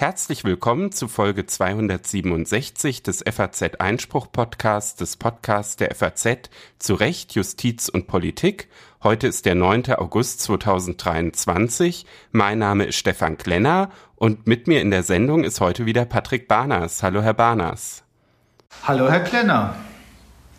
Herzlich willkommen zu Folge 267 des FAZ Einspruch Podcasts, des Podcasts der FAZ zu Recht, Justiz und Politik. Heute ist der 9. August 2023. Mein Name ist Stefan Klenner und mit mir in der Sendung ist heute wieder Patrick Barners. Hallo, Herr Barners. Hallo, Herr Klenner.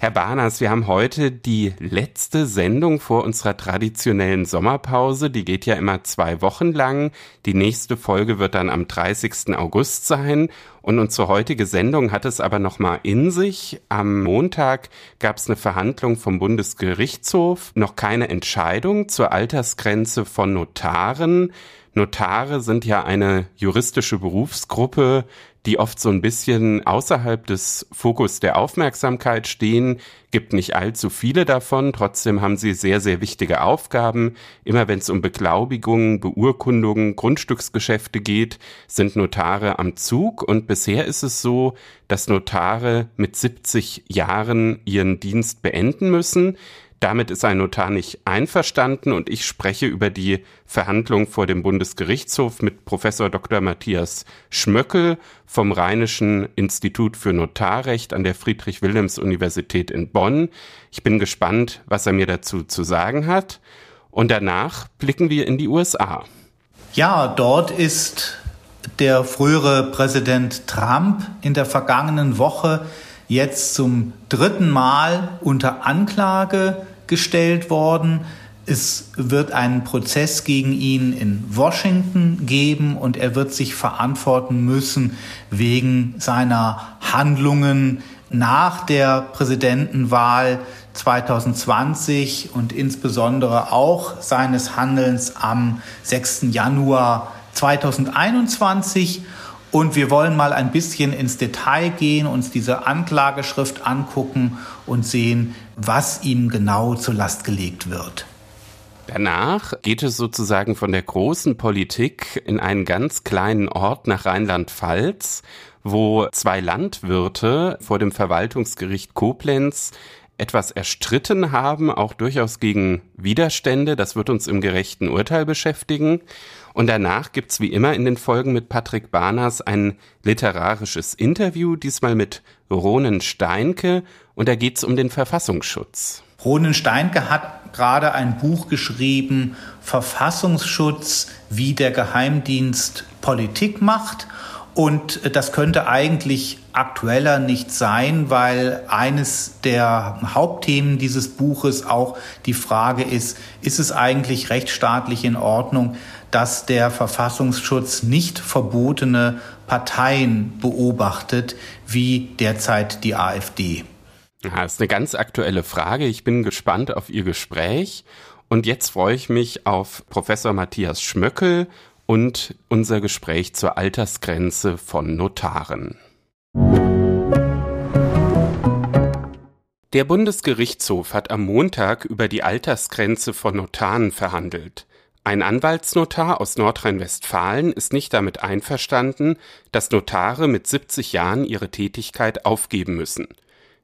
Herr Barners, wir haben heute die letzte Sendung vor unserer traditionellen Sommerpause. Die geht ja immer zwei Wochen lang. Die nächste Folge wird dann am 30. August sein. Und unsere heutige Sendung hat es aber nochmal in sich. Am Montag gab es eine Verhandlung vom Bundesgerichtshof. Noch keine Entscheidung zur Altersgrenze von Notaren. Notare sind ja eine juristische Berufsgruppe, die oft so ein bisschen außerhalb des Fokus der Aufmerksamkeit stehen, gibt nicht allzu viele davon, trotzdem haben sie sehr, sehr wichtige Aufgaben. Immer wenn es um Beglaubigungen, Beurkundungen, Grundstücksgeschäfte geht, sind Notare am Zug und bisher ist es so, dass Notare mit 70 Jahren ihren Dienst beenden müssen. Damit ist ein Notar nicht einverstanden und ich spreche über die Verhandlung vor dem Bundesgerichtshof mit Professor Dr. Matthias Schmöckel vom Rheinischen Institut für Notarrecht an der Friedrich-Wilhelms-Universität in Bonn. Ich bin gespannt, was er mir dazu zu sagen hat. Und danach blicken wir in die USA. Ja, dort ist der frühere Präsident Trump in der vergangenen Woche jetzt zum dritten Mal unter Anklage gestellt worden. Es wird einen Prozess gegen ihn in Washington geben und er wird sich verantworten müssen wegen seiner Handlungen nach der Präsidentenwahl 2020 und insbesondere auch seines Handelns am 6. Januar 2021. Und wir wollen mal ein bisschen ins Detail gehen, uns diese Anklageschrift angucken und sehen, was ihm genau zur Last gelegt wird. Danach geht es sozusagen von der großen Politik in einen ganz kleinen Ort nach Rheinland-Pfalz, wo zwei Landwirte vor dem Verwaltungsgericht Koblenz etwas erstritten haben, auch durchaus gegen Widerstände. Das wird uns im gerechten Urteil beschäftigen. Und danach gibt's wie immer in den Folgen mit Patrick Barners ein literarisches Interview, diesmal mit Ronen Steinke. Und da geht's um den Verfassungsschutz. Ronen Steinke hat gerade ein Buch geschrieben, Verfassungsschutz, wie der Geheimdienst Politik macht. Und das könnte eigentlich aktueller nicht sein, weil eines der Hauptthemen dieses Buches auch die Frage ist, ist es eigentlich rechtsstaatlich in Ordnung, dass der Verfassungsschutz nicht verbotene Parteien beobachtet, wie derzeit die AfD? das ist eine ganz aktuelle Frage. Ich bin gespannt auf Ihr Gespräch. Und jetzt freue ich mich auf Professor Matthias Schmöckel und unser Gespräch zur Altersgrenze von Notaren. Der Bundesgerichtshof hat am Montag über die Altersgrenze von Notaren verhandelt. Ein Anwaltsnotar aus Nordrhein-Westfalen ist nicht damit einverstanden, dass Notare mit 70 Jahren ihre Tätigkeit aufgeben müssen.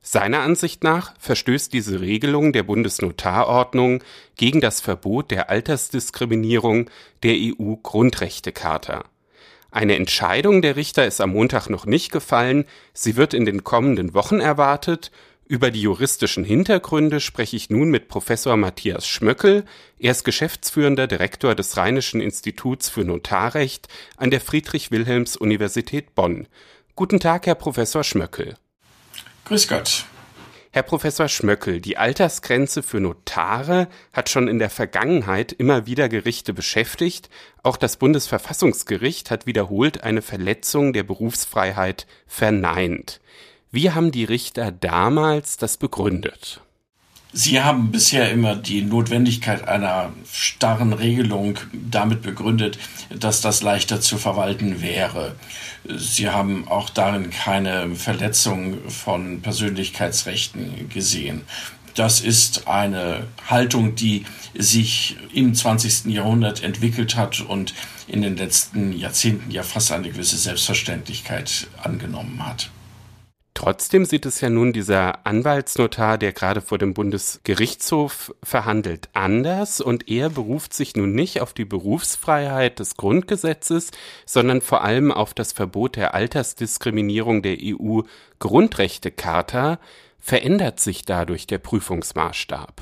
Seiner Ansicht nach verstößt diese Regelung der Bundesnotarordnung gegen das Verbot der Altersdiskriminierung der EU-Grundrechtecharta. Eine Entscheidung der Richter ist am Montag noch nicht gefallen, sie wird in den kommenden Wochen erwartet über die juristischen Hintergründe spreche ich nun mit Professor Matthias Schmöckel. Er ist geschäftsführender Direktor des Rheinischen Instituts für Notarrecht an der Friedrich-Wilhelms-Universität Bonn. Guten Tag, Herr Professor Schmöckel. Grüß Gott. Herr Professor Schmöckel, die Altersgrenze für Notare hat schon in der Vergangenheit immer wieder Gerichte beschäftigt. Auch das Bundesverfassungsgericht hat wiederholt eine Verletzung der Berufsfreiheit verneint. Wie haben die Richter damals das begründet? Sie haben bisher immer die Notwendigkeit einer starren Regelung damit begründet, dass das leichter zu verwalten wäre. Sie haben auch darin keine Verletzung von Persönlichkeitsrechten gesehen. Das ist eine Haltung, die sich im 20. Jahrhundert entwickelt hat und in den letzten Jahrzehnten ja fast eine gewisse Selbstverständlichkeit angenommen hat. Trotzdem sieht es ja nun dieser Anwaltsnotar, der gerade vor dem Bundesgerichtshof verhandelt, anders und er beruft sich nun nicht auf die Berufsfreiheit des Grundgesetzes, sondern vor allem auf das Verbot der Altersdiskriminierung der EU Grundrechtecharta. Verändert sich dadurch der Prüfungsmaßstab?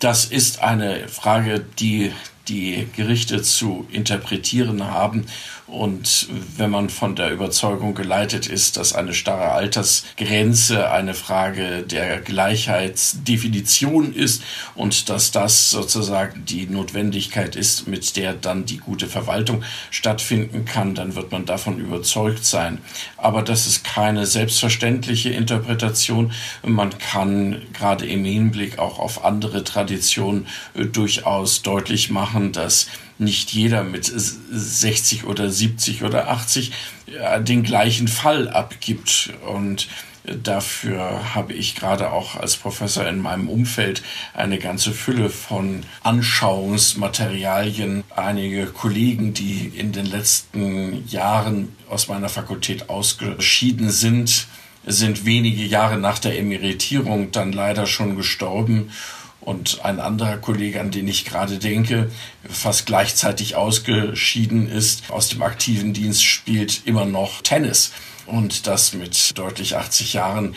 Das ist eine Frage, die die Gerichte zu interpretieren haben. Und wenn man von der Überzeugung geleitet ist, dass eine starre Altersgrenze eine Frage der Gleichheitsdefinition ist und dass das sozusagen die Notwendigkeit ist, mit der dann die gute Verwaltung stattfinden kann, dann wird man davon überzeugt sein. Aber das ist keine selbstverständliche Interpretation. Man kann gerade im Hinblick auch auf andere Traditionen äh, durchaus deutlich machen, machen, dass nicht jeder mit 60 oder 70 oder 80 den gleichen Fall abgibt. Und Dafür habe ich gerade auch als Professor in meinem Umfeld eine ganze Fülle von Anschauungsmaterialien. Einige Kollegen, die in den letzten Jahren aus meiner Fakultät ausgeschieden sind, sind wenige Jahre nach der Emeritierung dann leider schon gestorben. Und ein anderer Kollege, an den ich gerade denke, fast gleichzeitig ausgeschieden ist aus dem aktiven Dienst, spielt immer noch Tennis. Und das mit deutlich 80 Jahren.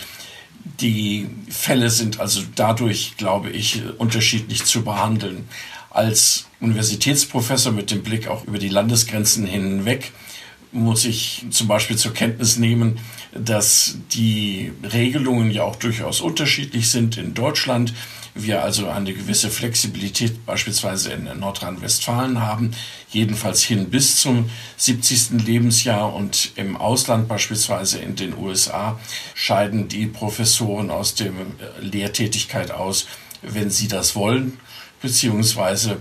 Die Fälle sind also dadurch, glaube ich, unterschiedlich zu behandeln. Als Universitätsprofessor mit dem Blick auch über die Landesgrenzen hinweg muss ich zum Beispiel zur Kenntnis nehmen, dass die Regelungen ja auch durchaus unterschiedlich sind in Deutschland wir also eine gewisse Flexibilität beispielsweise in Nordrhein-Westfalen haben, jedenfalls hin bis zum 70. Lebensjahr und im Ausland beispielsweise in den USA scheiden die Professoren aus der Lehrtätigkeit aus, wenn sie das wollen, beziehungsweise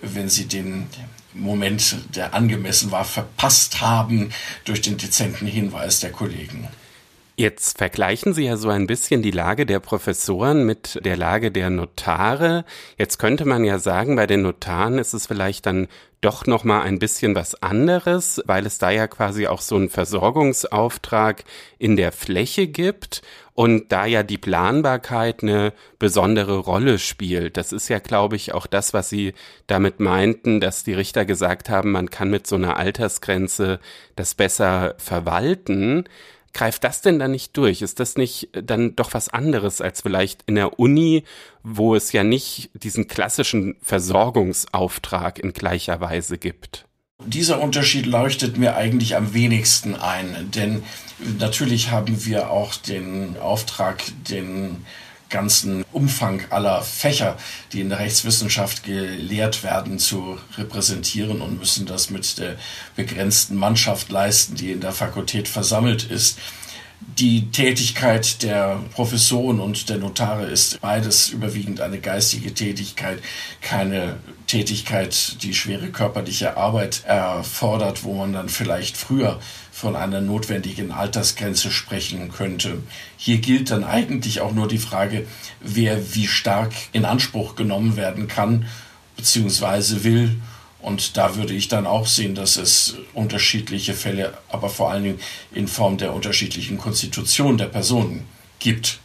wenn sie den Moment, der angemessen war, verpasst haben durch den dezenten Hinweis der Kollegen. Jetzt vergleichen Sie ja so ein bisschen die Lage der Professoren mit der Lage der Notare. Jetzt könnte man ja sagen, bei den Notaren ist es vielleicht dann doch noch mal ein bisschen was anderes, weil es da ja quasi auch so einen Versorgungsauftrag in der Fläche gibt und da ja die Planbarkeit eine besondere Rolle spielt. Das ist ja, glaube ich, auch das, was Sie damit meinten, dass die Richter gesagt haben, man kann mit so einer Altersgrenze das besser verwalten. Greift das denn dann nicht durch? Ist das nicht dann doch was anderes als vielleicht in der Uni, wo es ja nicht diesen klassischen Versorgungsauftrag in gleicher Weise gibt? Dieser Unterschied leuchtet mir eigentlich am wenigsten ein, denn natürlich haben wir auch den Auftrag, den ganzen Umfang aller Fächer, die in der Rechtswissenschaft gelehrt werden, zu repräsentieren und müssen das mit der begrenzten Mannschaft leisten, die in der Fakultät versammelt ist. Die Tätigkeit der Professoren und der Notare ist beides überwiegend eine geistige Tätigkeit, keine Tätigkeit, die schwere körperliche Arbeit erfordert, wo man dann vielleicht früher von einer notwendigen Altersgrenze sprechen könnte. Hier gilt dann eigentlich auch nur die Frage, wer wie stark in Anspruch genommen werden kann bzw. will. Und da würde ich dann auch sehen, dass es unterschiedliche Fälle, aber vor allen Dingen in Form der unterschiedlichen Konstitution der Personen gibt.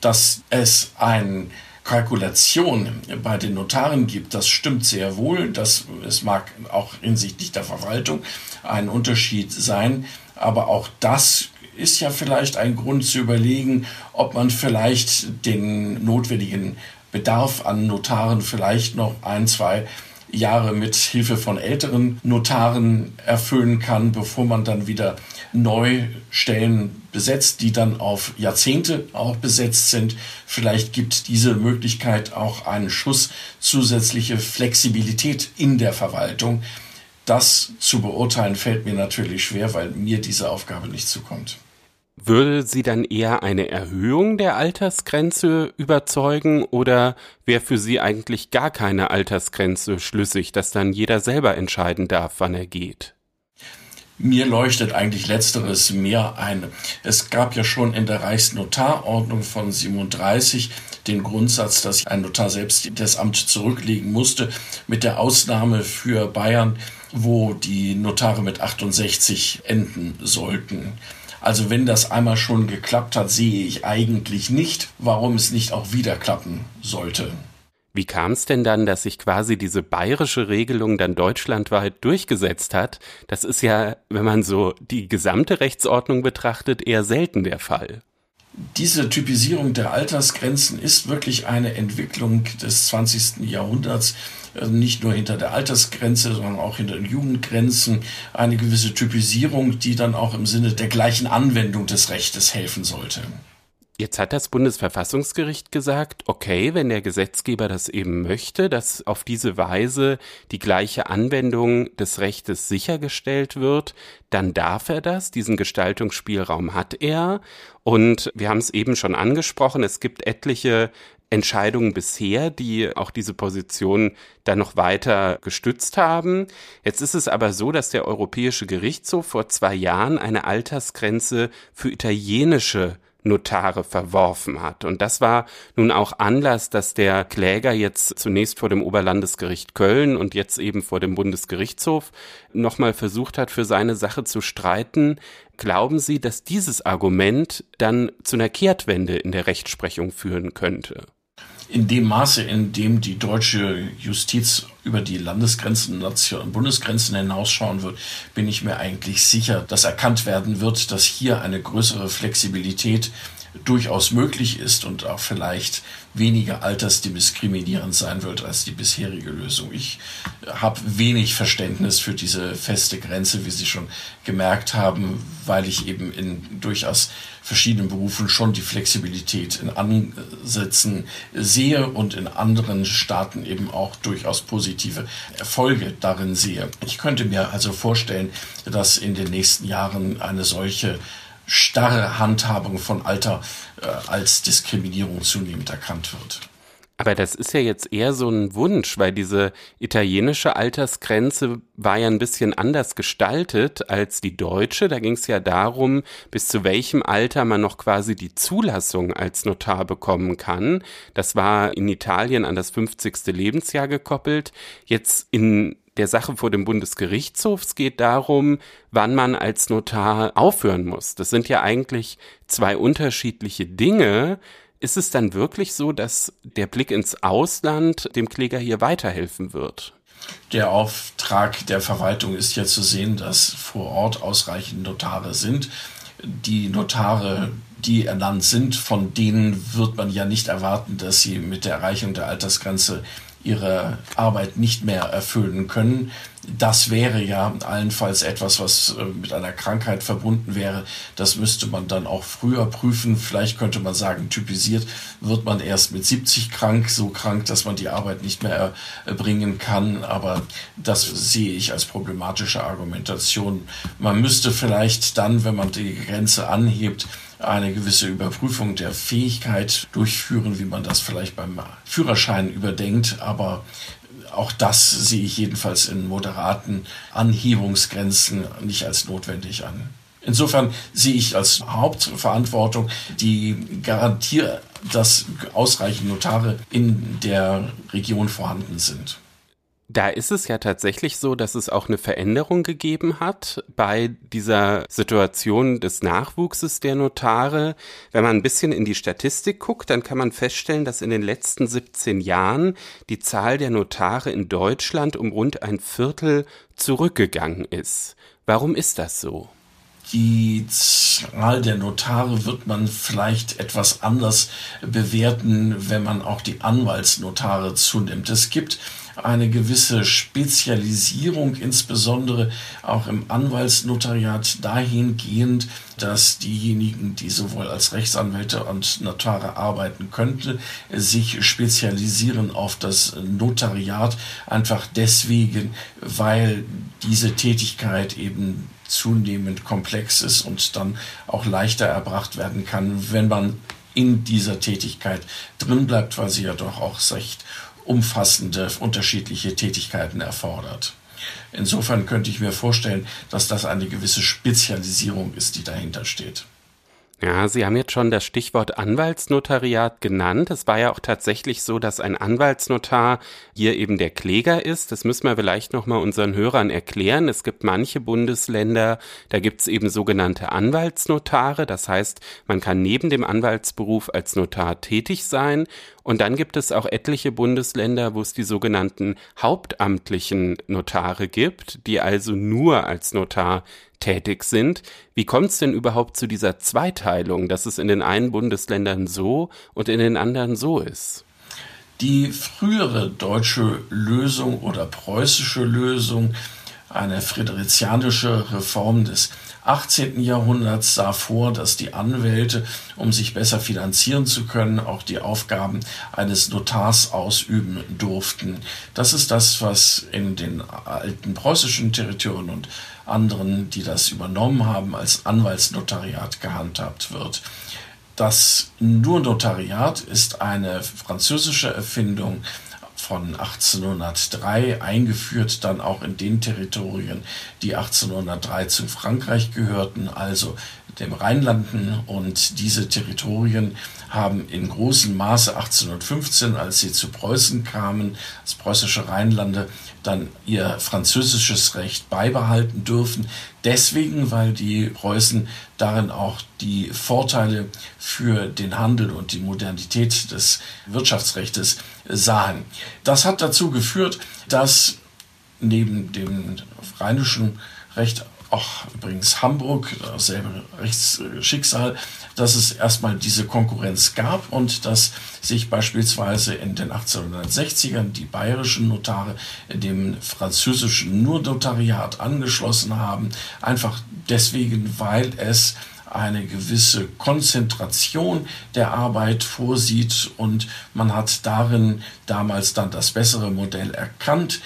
Dass es ein Kalkulation bei den Notaren gibt, das stimmt sehr wohl. Das, es mag auch hinsichtlich der Verwaltung ein Unterschied sein, aber auch das ist ja vielleicht ein Grund zu überlegen, ob man vielleicht den notwendigen Bedarf an Notaren vielleicht noch ein, zwei Jahre mit Hilfe von älteren Notaren erfüllen kann, bevor man dann wieder neu Stellen besetzt, die dann auf Jahrzehnte auch besetzt sind. Vielleicht gibt diese Möglichkeit auch einen Schuss zusätzliche Flexibilität in der Verwaltung. Das zu beurteilen fällt mir natürlich schwer, weil mir diese Aufgabe nicht zukommt. Würde sie dann eher eine Erhöhung der Altersgrenze überzeugen oder wäre für sie eigentlich gar keine Altersgrenze schlüssig, dass dann jeder selber entscheiden darf, wann er geht? Mir leuchtet eigentlich letzteres mehr ein. Es gab ja schon in der Reichsnotarordnung von 37 den Grundsatz, dass ein Notar selbst das Amt zurücklegen musste, mit der Ausnahme für Bayern, wo die Notare mit 68 enden sollten. Also wenn das einmal schon geklappt hat, sehe ich eigentlich nicht, warum es nicht auch wieder klappen sollte. Wie kam es denn dann, dass sich quasi diese bayerische Regelung dann deutschlandweit durchgesetzt hat? Das ist ja, wenn man so die gesamte Rechtsordnung betrachtet, eher selten der Fall. Diese Typisierung der Altersgrenzen ist wirklich eine Entwicklung des 20. Jahrhunderts, also nicht nur hinter der Altersgrenze, sondern auch hinter den Jugendgrenzen, eine gewisse Typisierung, die dann auch im Sinne der gleichen Anwendung des Rechtes helfen sollte. Jetzt hat das Bundesverfassungsgericht gesagt, okay, wenn der Gesetzgeber das eben möchte, dass auf diese Weise die gleiche Anwendung des Rechtes sichergestellt wird, dann darf er das, diesen Gestaltungsspielraum hat er. Und wir haben es eben schon angesprochen, es gibt etliche Entscheidungen bisher, die auch diese Position dann noch weiter gestützt haben. Jetzt ist es aber so, dass der Europäische Gerichtshof vor zwei Jahren eine Altersgrenze für italienische Notare verworfen hat. Und das war nun auch Anlass, dass der Kläger jetzt zunächst vor dem Oberlandesgericht Köln und jetzt eben vor dem Bundesgerichtshof nochmal versucht hat, für seine Sache zu streiten. Glauben Sie, dass dieses Argument dann zu einer Kehrtwende in der Rechtsprechung führen könnte? In dem Maße, in dem die deutsche Justiz über die Landesgrenzen und Bundesgrenzen hinausschauen wird, bin ich mir eigentlich sicher, dass erkannt werden wird, dass hier eine größere Flexibilität durchaus möglich ist und auch vielleicht weniger altersdiskriminierend sein wird als die bisherige Lösung. Ich habe wenig Verständnis für diese feste Grenze, wie Sie schon gemerkt haben, weil ich eben in durchaus verschiedenen Berufen schon die Flexibilität in Ansätzen sehe und in anderen Staaten eben auch durchaus positive Erfolge darin sehe. Ich könnte mir also vorstellen, dass in den nächsten Jahren eine solche starre Handhabung von Alter äh, als Diskriminierung zunehmend erkannt wird. Aber das ist ja jetzt eher so ein Wunsch, weil diese italienische Altersgrenze war ja ein bisschen anders gestaltet als die deutsche. Da ging es ja darum, bis zu welchem Alter man noch quasi die Zulassung als Notar bekommen kann. Das war in Italien an das 50. Lebensjahr gekoppelt. Jetzt in der Sache vor dem Bundesgerichtshof. Es geht darum, wann man als Notar aufhören muss. Das sind ja eigentlich zwei unterschiedliche Dinge. Ist es dann wirklich so, dass der Blick ins Ausland dem Kläger hier weiterhelfen wird? Der Auftrag der Verwaltung ist ja zu sehen, dass vor Ort ausreichend Notare sind. Die Notare, die ernannt sind, von denen wird man ja nicht erwarten, dass sie mit der Erreichung der Altersgrenze ihre Arbeit nicht mehr erfüllen können. Das wäre ja allenfalls etwas, was äh, mit einer Krankheit verbunden wäre. Das müsste man dann auch früher prüfen. Vielleicht könnte man sagen, typisiert wird man erst mit 70 krank, so krank, dass man die Arbeit nicht mehr erbringen kann. Aber das sehe ich als problematische Argumentation. Man müsste vielleicht dann, wenn man die Grenze anhebt, eine gewisse Überprüfung der Fähigkeit durchführen, wie man das vielleicht beim Führerschein überdenkt. Aber auch das sehe ich jedenfalls in moderaten Anhebungsgrenzen nicht als notwendig an. Insofern sehe ich als Hauptverantwortung die Garantie, dass ausreichend Notare in der Region vorhanden sind. Da ist es ja tatsächlich so, dass es auch eine Veränderung gegeben hat bei dieser Situation des Nachwuchses der Notare. Wenn man ein bisschen in die Statistik guckt, dann kann man feststellen, dass in den letzten 17 Jahren die Zahl der Notare in Deutschland um rund ein Viertel zurückgegangen ist. Warum ist das so? Die Zahl der Notare wird man vielleicht etwas anders bewerten, wenn man auch die Anwaltsnotare zunimmt. Es gibt eine gewisse Spezialisierung, insbesondere auch im Anwaltsnotariat dahingehend, dass diejenigen, die sowohl als Rechtsanwälte und Notare arbeiten könnten, sich spezialisieren auf das Notariat, einfach deswegen, weil diese Tätigkeit eben zunehmend komplex ist und dann auch leichter erbracht werden kann, wenn man in dieser Tätigkeit drin bleibt, weil sie ja doch auch recht umfassende unterschiedliche Tätigkeiten erfordert. Insofern könnte ich mir vorstellen, dass das eine gewisse Spezialisierung ist, die dahinter steht. Ja, Sie haben jetzt schon das Stichwort Anwaltsnotariat genannt. Es war ja auch tatsächlich so, dass ein Anwaltsnotar hier eben der Kläger ist. Das müssen wir vielleicht nochmal unseren Hörern erklären. Es gibt manche Bundesländer, da gibt es eben sogenannte Anwaltsnotare. Das heißt, man kann neben dem Anwaltsberuf als Notar tätig sein. Und dann gibt es auch etliche Bundesländer, wo es die sogenannten hauptamtlichen Notare gibt, die also nur als Notar tätig sind. Wie kommt es denn überhaupt zu dieser Zweiteilung, dass es in den einen Bundesländern so und in den anderen so ist? Die frühere deutsche Lösung oder preußische Lösung, eine fridericianische Reform des 18. Jahrhunderts sah vor, dass die Anwälte, um sich besser finanzieren zu können, auch die Aufgaben eines Notars ausüben durften. Das ist das, was in den alten preußischen Territorien und anderen, die das übernommen haben, als Anwaltsnotariat gehandhabt wird. Das Nur-Notariat ist eine französische Erfindung von 1803 eingeführt, dann auch in den Territorien, die 1803 zu Frankreich gehörten, also dem Rheinlanden. Und diese Territorien haben in großem Maße 1815, als sie zu Preußen kamen, das preußische Rheinlande, dann ihr französisches Recht beibehalten dürfen. Deswegen, weil die Preußen darin auch die Vorteile für den Handel und die Modernität des Wirtschaftsrechts sahen. Das hat dazu geführt, dass neben dem rheinischen Recht auch übrigens Hamburg, dasselbe Rechtsschicksal, dass es erstmal diese Konkurrenz gab und dass sich beispielsweise in den 1860ern die bayerischen Notare dem französischen Nur-Notariat angeschlossen haben, einfach deswegen, weil es eine gewisse Konzentration der Arbeit vorsieht und man hat darin damals dann das bessere Modell erkannt.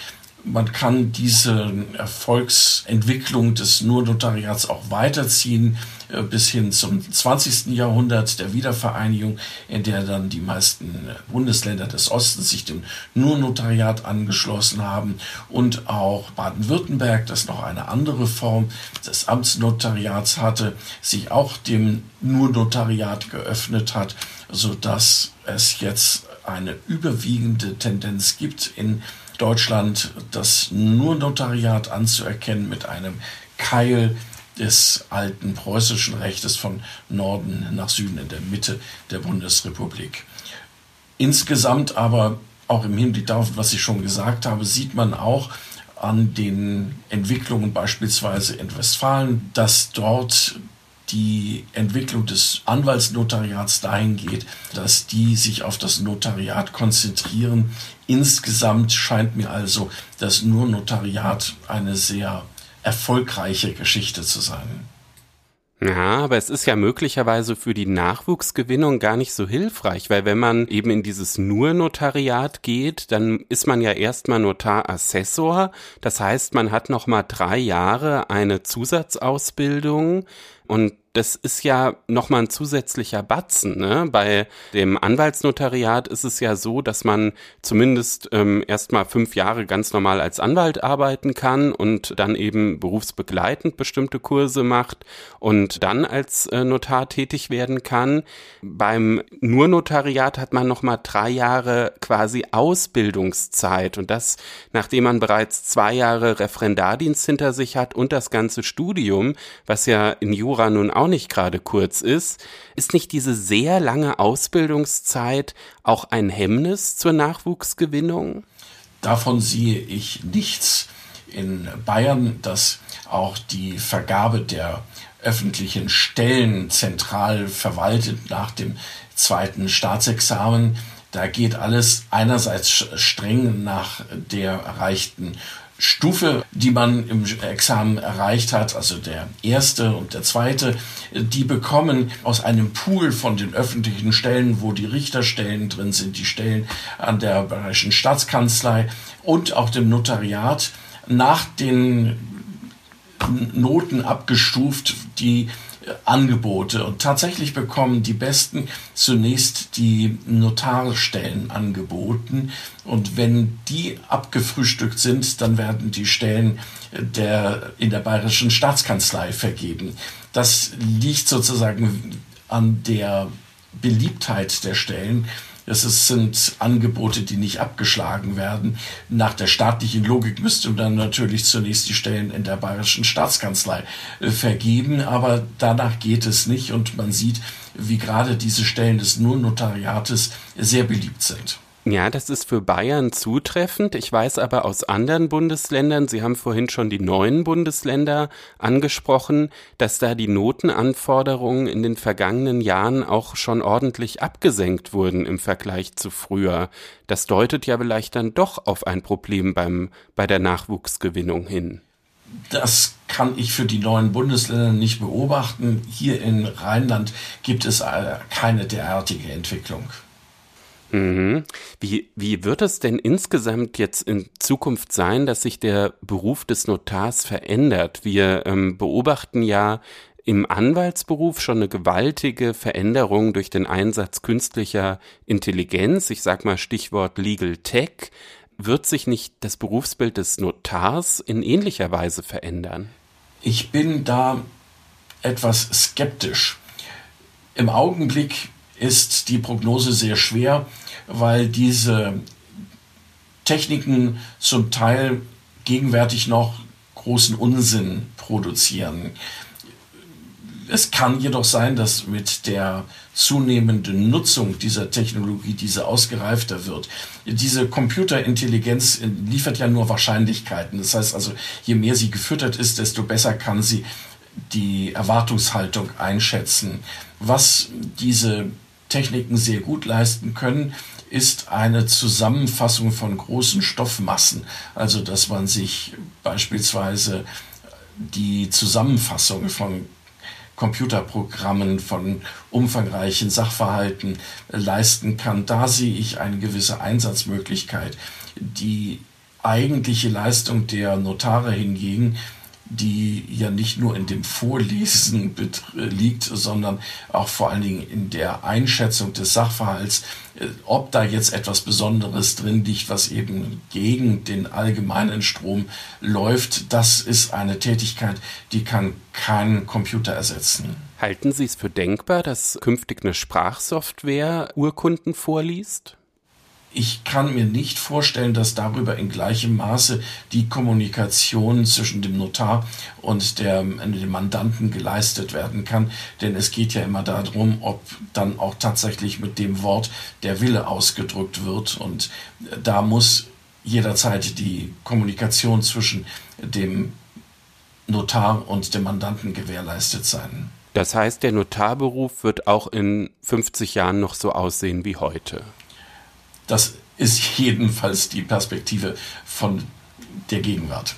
Man kann diese Erfolgsentwicklung des Nur-Notariats auch weiterziehen äh, bis hin zum 20. Jahrhundert der Wiedervereinigung, in der dann die meisten Bundesländer des Ostens sich dem Nur-Notariat angeschlossen haben und auch Baden-Württemberg, das noch eine andere Form des Amtsnotariats hatte, sich auch dem Nur-Notariat geöffnet hat, sodass es jetzt eine überwiegende Tendenz gibt in Deutschland das nur Notariat anzuerkennen mit einem Keil des alten preußischen Rechtes von Norden nach Süden in der Mitte der Bundesrepublik. Insgesamt aber auch im Hinblick darauf, was ich schon gesagt habe, sieht man auch an den Entwicklungen beispielsweise in Westfalen, dass dort die Entwicklung des Anwaltsnotariats dahin geht, dass die sich auf das Notariat konzentrieren. Insgesamt scheint mir also das nur Notariat eine sehr erfolgreiche Geschichte zu sein. Ja, aber es ist ja möglicherweise für die Nachwuchsgewinnung gar nicht so hilfreich, weil wenn man eben in dieses Nur-Notariat geht, dann ist man ja erstmal Notarassessor. Das heißt, man hat noch mal drei Jahre eine Zusatzausbildung und das ist ja nochmal ein zusätzlicher Batzen. Ne? Bei dem Anwaltsnotariat ist es ja so, dass man zumindest ähm, erstmal fünf Jahre ganz normal als Anwalt arbeiten kann und dann eben berufsbegleitend bestimmte Kurse macht und dann als äh, Notar tätig werden kann. Beim Nur-Notariat hat man nochmal drei Jahre quasi Ausbildungszeit und das, nachdem man bereits zwei Jahre Referendardienst hinter sich hat und das ganze Studium, was ja in Jura nun auch nicht gerade kurz ist, ist nicht diese sehr lange Ausbildungszeit auch ein Hemmnis zur Nachwuchsgewinnung? Davon sehe ich nichts. In Bayern, dass auch die Vergabe der öffentlichen Stellen zentral verwaltet nach dem zweiten Staatsexamen. Da geht alles einerseits streng nach der erreichten Stufe, die man im Examen erreicht hat, also der erste und der zweite, die bekommen aus einem Pool von den öffentlichen Stellen, wo die Richterstellen drin sind, die Stellen an der Bayerischen Staatskanzlei und auch dem Notariat nach den Noten abgestuft, die Angebote. Und tatsächlich bekommen die Besten zunächst die Notarstellen angeboten. Und wenn die abgefrühstückt sind, dann werden die Stellen der, in der bayerischen Staatskanzlei vergeben. Das liegt sozusagen an der Beliebtheit der Stellen. Es sind Angebote, die nicht abgeschlagen werden. Nach der staatlichen Logik müsste dann natürlich zunächst die Stellen in der bayerischen Staatskanzlei äh, vergeben, aber danach geht es nicht und man sieht, wie gerade diese Stellen des Nur-Notariates sehr beliebt sind. Ja, das ist für Bayern zutreffend. Ich weiß aber aus anderen Bundesländern, Sie haben vorhin schon die neuen Bundesländer angesprochen, dass da die Notenanforderungen in den vergangenen Jahren auch schon ordentlich abgesenkt wurden im Vergleich zu früher. Das deutet ja vielleicht dann doch auf ein Problem beim, bei der Nachwuchsgewinnung hin. Das kann ich für die neuen Bundesländer nicht beobachten. Hier in Rheinland gibt es äh, keine derartige Entwicklung. Mhm. Wie, wie wird es denn insgesamt jetzt in Zukunft sein, dass sich der Beruf des Notars verändert? Wir ähm, beobachten ja im Anwaltsberuf schon eine gewaltige Veränderung durch den Einsatz künstlicher Intelligenz. Ich sag mal Stichwort Legal Tech. Wird sich nicht das Berufsbild des Notars in ähnlicher Weise verändern? Ich bin da etwas skeptisch. Im Augenblick ist die Prognose sehr schwer, weil diese Techniken zum Teil gegenwärtig noch großen Unsinn produzieren. Es kann jedoch sein, dass mit der zunehmenden Nutzung dieser Technologie diese ausgereifter wird. Diese Computerintelligenz liefert ja nur Wahrscheinlichkeiten. Das heißt also, je mehr sie gefüttert ist, desto besser kann sie die Erwartungshaltung einschätzen. Was diese Techniken sehr gut leisten können, ist eine Zusammenfassung von großen Stoffmassen. Also, dass man sich beispielsweise die Zusammenfassung von Computerprogrammen, von umfangreichen Sachverhalten leisten kann. Da sehe ich eine gewisse Einsatzmöglichkeit. Die eigentliche Leistung der Notare hingegen die ja nicht nur in dem Vorlesen liegt, sondern auch vor allen Dingen in der Einschätzung des Sachverhalts, äh, ob da jetzt etwas Besonderes drin liegt, was eben gegen den allgemeinen Strom läuft. Das ist eine Tätigkeit, die kann kein Computer ersetzen. Halten Sie es für denkbar, dass künftig eine Sprachsoftware Urkunden vorliest? Ich kann mir nicht vorstellen, dass darüber in gleichem Maße die Kommunikation zwischen dem Notar und der, dem Mandanten geleistet werden kann. Denn es geht ja immer darum, ob dann auch tatsächlich mit dem Wort der Wille ausgedrückt wird. Und da muss jederzeit die Kommunikation zwischen dem Notar und dem Mandanten gewährleistet sein. Das heißt, der Notarberuf wird auch in 50 Jahren noch so aussehen wie heute. Das ist jedenfalls die Perspektive von der Gegenwart.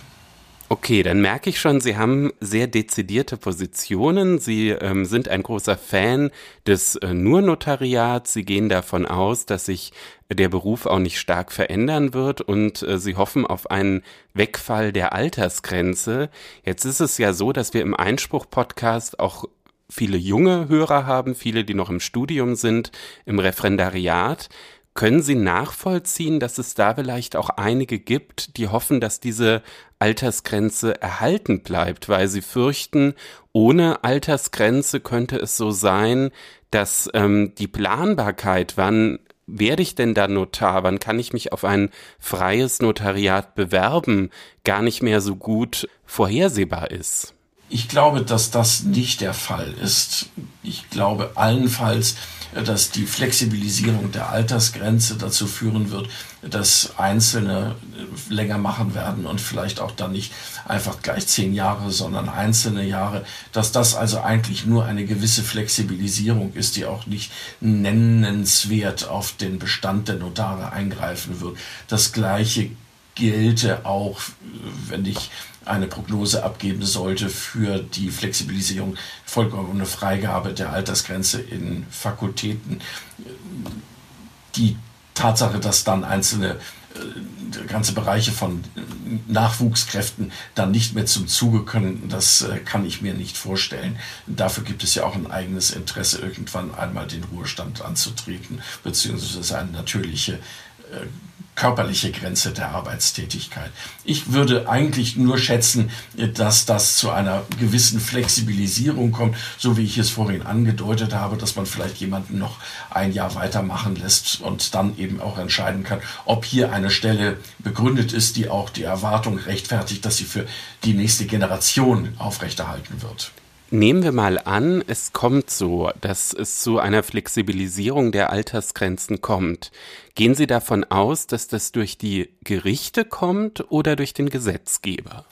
Okay, dann merke ich schon, Sie haben sehr dezidierte Positionen. Sie ähm, sind ein großer Fan des äh, Nur-Notariats. Sie gehen davon aus, dass sich der Beruf auch nicht stark verändern wird und äh, Sie hoffen auf einen Wegfall der Altersgrenze. Jetzt ist es ja so, dass wir im Einspruch-Podcast auch viele junge Hörer haben, viele, die noch im Studium sind, im Referendariat. Können Sie nachvollziehen, dass es da vielleicht auch einige gibt, die hoffen, dass diese Altersgrenze erhalten bleibt, weil sie fürchten, ohne Altersgrenze könnte es so sein, dass ähm, die Planbarkeit, wann werde ich denn da Notar, wann kann ich mich auf ein freies Notariat bewerben, gar nicht mehr so gut vorhersehbar ist? Ich glaube, dass das nicht der Fall ist. Ich glaube allenfalls, dass die Flexibilisierung der Altersgrenze dazu führen wird, dass Einzelne länger machen werden und vielleicht auch dann nicht einfach gleich zehn Jahre, sondern einzelne Jahre, dass das also eigentlich nur eine gewisse Flexibilisierung ist, die auch nicht nennenswert auf den Bestand der Notare eingreifen wird. Das Gleiche gelte auch, wenn ich eine Prognose abgeben sollte für die Flexibilisierung, vollkommene Freigabe der Altersgrenze in Fakultäten. Die Tatsache, dass dann einzelne äh, ganze Bereiche von Nachwuchskräften dann nicht mehr zum Zuge können, das äh, kann ich mir nicht vorstellen. Dafür gibt es ja auch ein eigenes Interesse, irgendwann einmal den Ruhestand anzutreten, beziehungsweise eine natürliche äh, körperliche Grenze der Arbeitstätigkeit. Ich würde eigentlich nur schätzen, dass das zu einer gewissen Flexibilisierung kommt, so wie ich es vorhin angedeutet habe, dass man vielleicht jemanden noch ein Jahr weitermachen lässt und dann eben auch entscheiden kann, ob hier eine Stelle begründet ist, die auch die Erwartung rechtfertigt, dass sie für die nächste Generation aufrechterhalten wird. Nehmen wir mal an, es kommt so, dass es zu einer Flexibilisierung der Altersgrenzen kommt. Gehen Sie davon aus, dass das durch die Gerichte kommt oder durch den Gesetzgeber?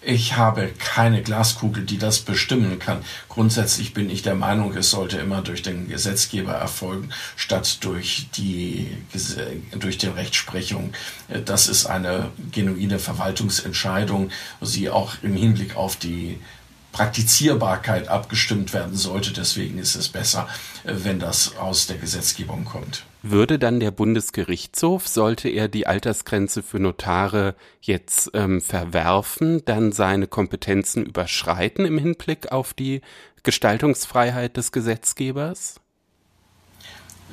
Ich habe keine Glaskugel, die das bestimmen kann. Grundsätzlich bin ich der Meinung, es sollte immer durch den Gesetzgeber erfolgen, statt durch die, durch die Rechtsprechung. Das ist eine genuine Verwaltungsentscheidung, sie auch im Hinblick auf die Praktizierbarkeit abgestimmt werden sollte. Deswegen ist es besser, äh, wenn das aus der Gesetzgebung kommt. Würde dann der Bundesgerichtshof, sollte er die Altersgrenze für Notare jetzt ähm, verwerfen, dann seine Kompetenzen überschreiten im Hinblick auf die Gestaltungsfreiheit des Gesetzgebers?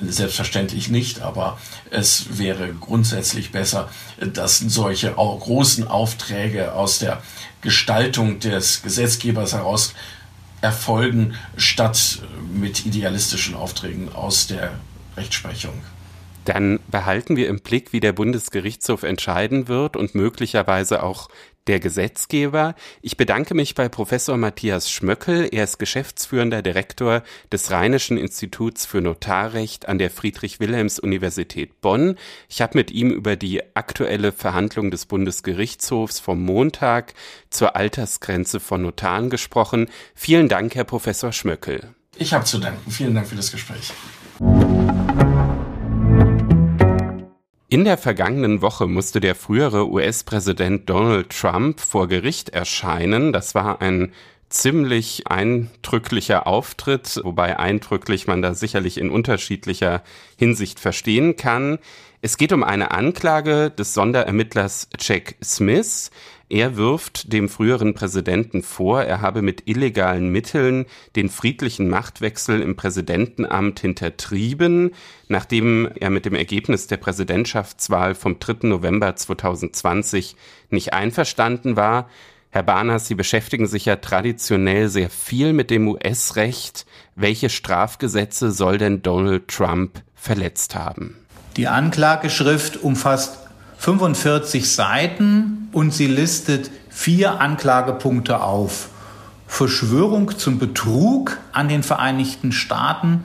Selbstverständlich nicht, aber es wäre grundsätzlich besser, dass solche großen Aufträge aus der Gestaltung des Gesetzgebers heraus erfolgen, statt mit idealistischen Aufträgen aus der Rechtsprechung. Dann behalten wir im Blick, wie der Bundesgerichtshof entscheiden wird und möglicherweise auch der Gesetzgeber. Ich bedanke mich bei Professor Matthias Schmöckel. Er ist geschäftsführender Direktor des Rheinischen Instituts für Notarrecht an der Friedrich-Wilhelms-Universität Bonn. Ich habe mit ihm über die aktuelle Verhandlung des Bundesgerichtshofs vom Montag zur Altersgrenze von Notaren gesprochen. Vielen Dank, Herr Professor Schmöckel. Ich habe zu danken. Vielen Dank für das Gespräch. In der vergangenen Woche musste der frühere US-Präsident Donald Trump vor Gericht erscheinen. Das war ein ziemlich eindrücklicher Auftritt, wobei eindrücklich man da sicherlich in unterschiedlicher Hinsicht verstehen kann. Es geht um eine Anklage des Sonderermittlers Jack Smith. Er wirft dem früheren Präsidenten vor, er habe mit illegalen Mitteln den friedlichen Machtwechsel im Präsidentenamt hintertrieben, nachdem er mit dem Ergebnis der Präsidentschaftswahl vom 3. November 2020 nicht einverstanden war. Herr Barners, Sie beschäftigen sich ja traditionell sehr viel mit dem US-Recht. Welche Strafgesetze soll denn Donald Trump verletzt haben? Die Anklageschrift umfasst 45 Seiten und sie listet vier Anklagepunkte auf. Verschwörung zum Betrug an den Vereinigten Staaten,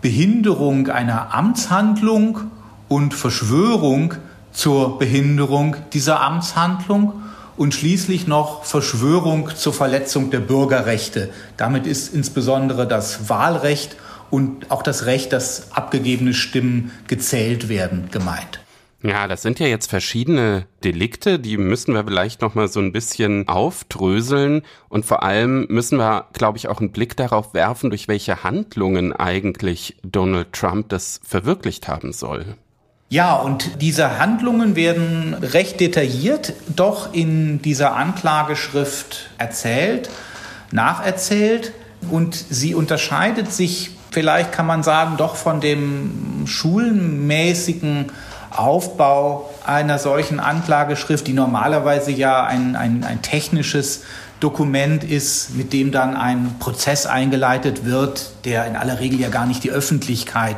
Behinderung einer Amtshandlung und Verschwörung zur Behinderung dieser Amtshandlung und schließlich noch Verschwörung zur Verletzung der Bürgerrechte. Damit ist insbesondere das Wahlrecht und auch das Recht, dass abgegebene Stimmen gezählt werden, gemeint. Ja, das sind ja jetzt verschiedene Delikte, die müssen wir vielleicht noch mal so ein bisschen aufdröseln und vor allem müssen wir, glaube ich, auch einen Blick darauf werfen, durch welche Handlungen eigentlich Donald Trump das verwirklicht haben soll. Ja, und diese Handlungen werden recht detailliert doch in dieser Anklageschrift erzählt, nacherzählt und sie unterscheidet sich, vielleicht kann man sagen, doch von dem schulmäßigen Aufbau einer solchen Anklageschrift, die normalerweise ja ein, ein, ein technisches Dokument ist, mit dem dann ein Prozess eingeleitet wird, der in aller Regel ja gar nicht die Öffentlichkeit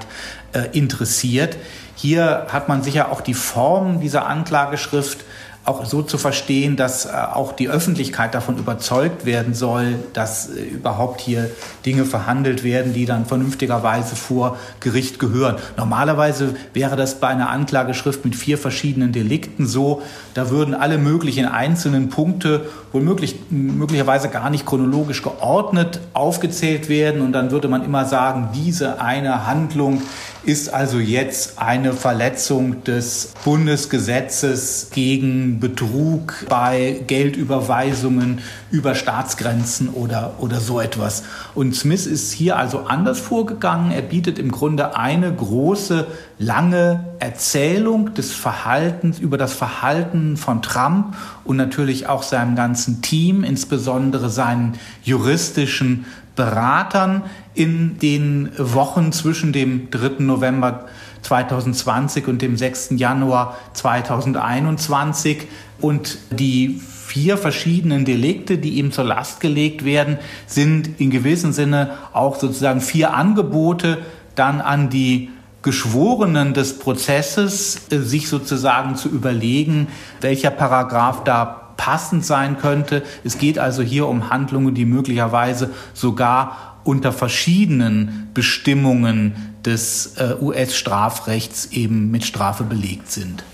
äh, interessiert. Hier hat man sicher auch die Form dieser Anklageschrift auch so zu verstehen, dass äh, auch die Öffentlichkeit davon überzeugt werden soll, dass äh, überhaupt hier Dinge verhandelt werden, die dann vernünftigerweise vor Gericht gehören. Normalerweise wäre das bei einer Anklageschrift mit vier verschiedenen Delikten so, da würden alle möglichen einzelnen Punkte wohl möglich, möglicherweise gar nicht chronologisch geordnet aufgezählt werden und dann würde man immer sagen, diese eine Handlung ist also jetzt eine Verletzung des Bundesgesetzes gegen Betrug bei Geldüberweisungen über Staatsgrenzen oder, oder so etwas. Und Smith ist hier also anders vorgegangen. Er bietet im Grunde eine große, lange Erzählung des Verhaltens, über das Verhalten von Trump und natürlich auch seinem ganzen Team, insbesondere seinen juristischen Beratern in den Wochen zwischen dem 3. November 2020 und dem 6. Januar 2021. Und die vier verschiedenen Delikte, die ihm zur Last gelegt werden, sind in gewissem Sinne auch sozusagen vier Angebote dann an die Geschworenen des Prozesses, äh, sich sozusagen zu überlegen, welcher Paragraph da passend sein könnte. Es geht also hier um Handlungen, die möglicherweise sogar unter verschiedenen Bestimmungen des äh, US-Strafrechts eben mit Strafe belegt sind.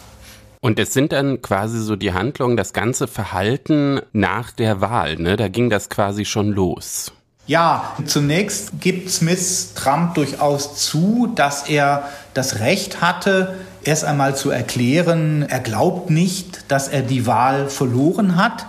Und es sind dann quasi so die Handlungen, das ganze Verhalten nach der Wahl, ne? Da ging das quasi schon los. Ja, zunächst gibt Smith Trump durchaus zu, dass er das Recht hatte, erst einmal zu erklären, er glaubt nicht, dass er die Wahl verloren hat.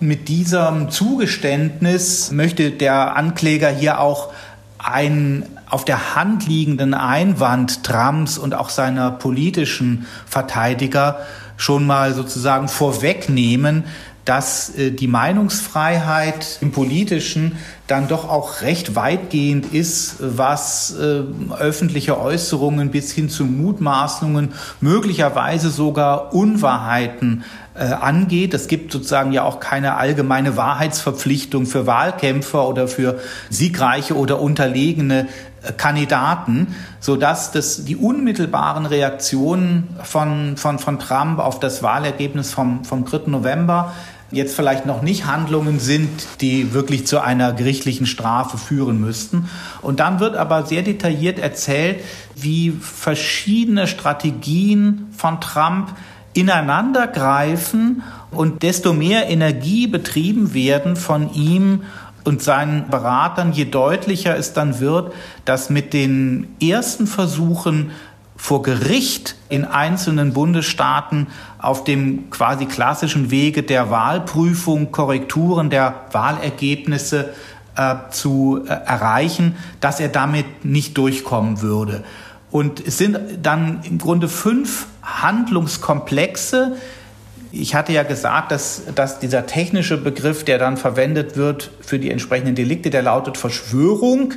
Mit diesem Zugeständnis möchte der Ankläger hier auch einen auf der Hand liegenden Einwand Trumps und auch seiner politischen Verteidiger schon mal sozusagen vorwegnehmen, dass äh, die Meinungsfreiheit im politischen dann doch auch recht weitgehend ist, was äh, öffentliche Äußerungen bis hin zu Mutmaßungen, möglicherweise sogar Unwahrheiten äh, angeht. Es gibt sozusagen ja auch keine allgemeine Wahrheitsverpflichtung für Wahlkämpfer oder für siegreiche oder unterlegene äh, Kandidaten, so dass das die unmittelbaren Reaktionen von, von, von Trump auf das Wahlergebnis vom, vom 3. November jetzt vielleicht noch nicht Handlungen sind, die wirklich zu einer gerichtlichen Strafe führen müssten. Und dann wird aber sehr detailliert erzählt, wie verschiedene Strategien von Trump ineinander greifen und desto mehr Energie betrieben werden von ihm und seinen Beratern, je deutlicher es dann wird, dass mit den ersten Versuchen vor Gericht in einzelnen Bundesstaaten auf dem quasi klassischen Wege der Wahlprüfung, Korrekturen der Wahlergebnisse äh, zu äh, erreichen, dass er damit nicht durchkommen würde. Und es sind dann im Grunde fünf Handlungskomplexe. Ich hatte ja gesagt, dass, dass dieser technische Begriff, der dann verwendet wird für die entsprechenden Delikte, der lautet Verschwörung.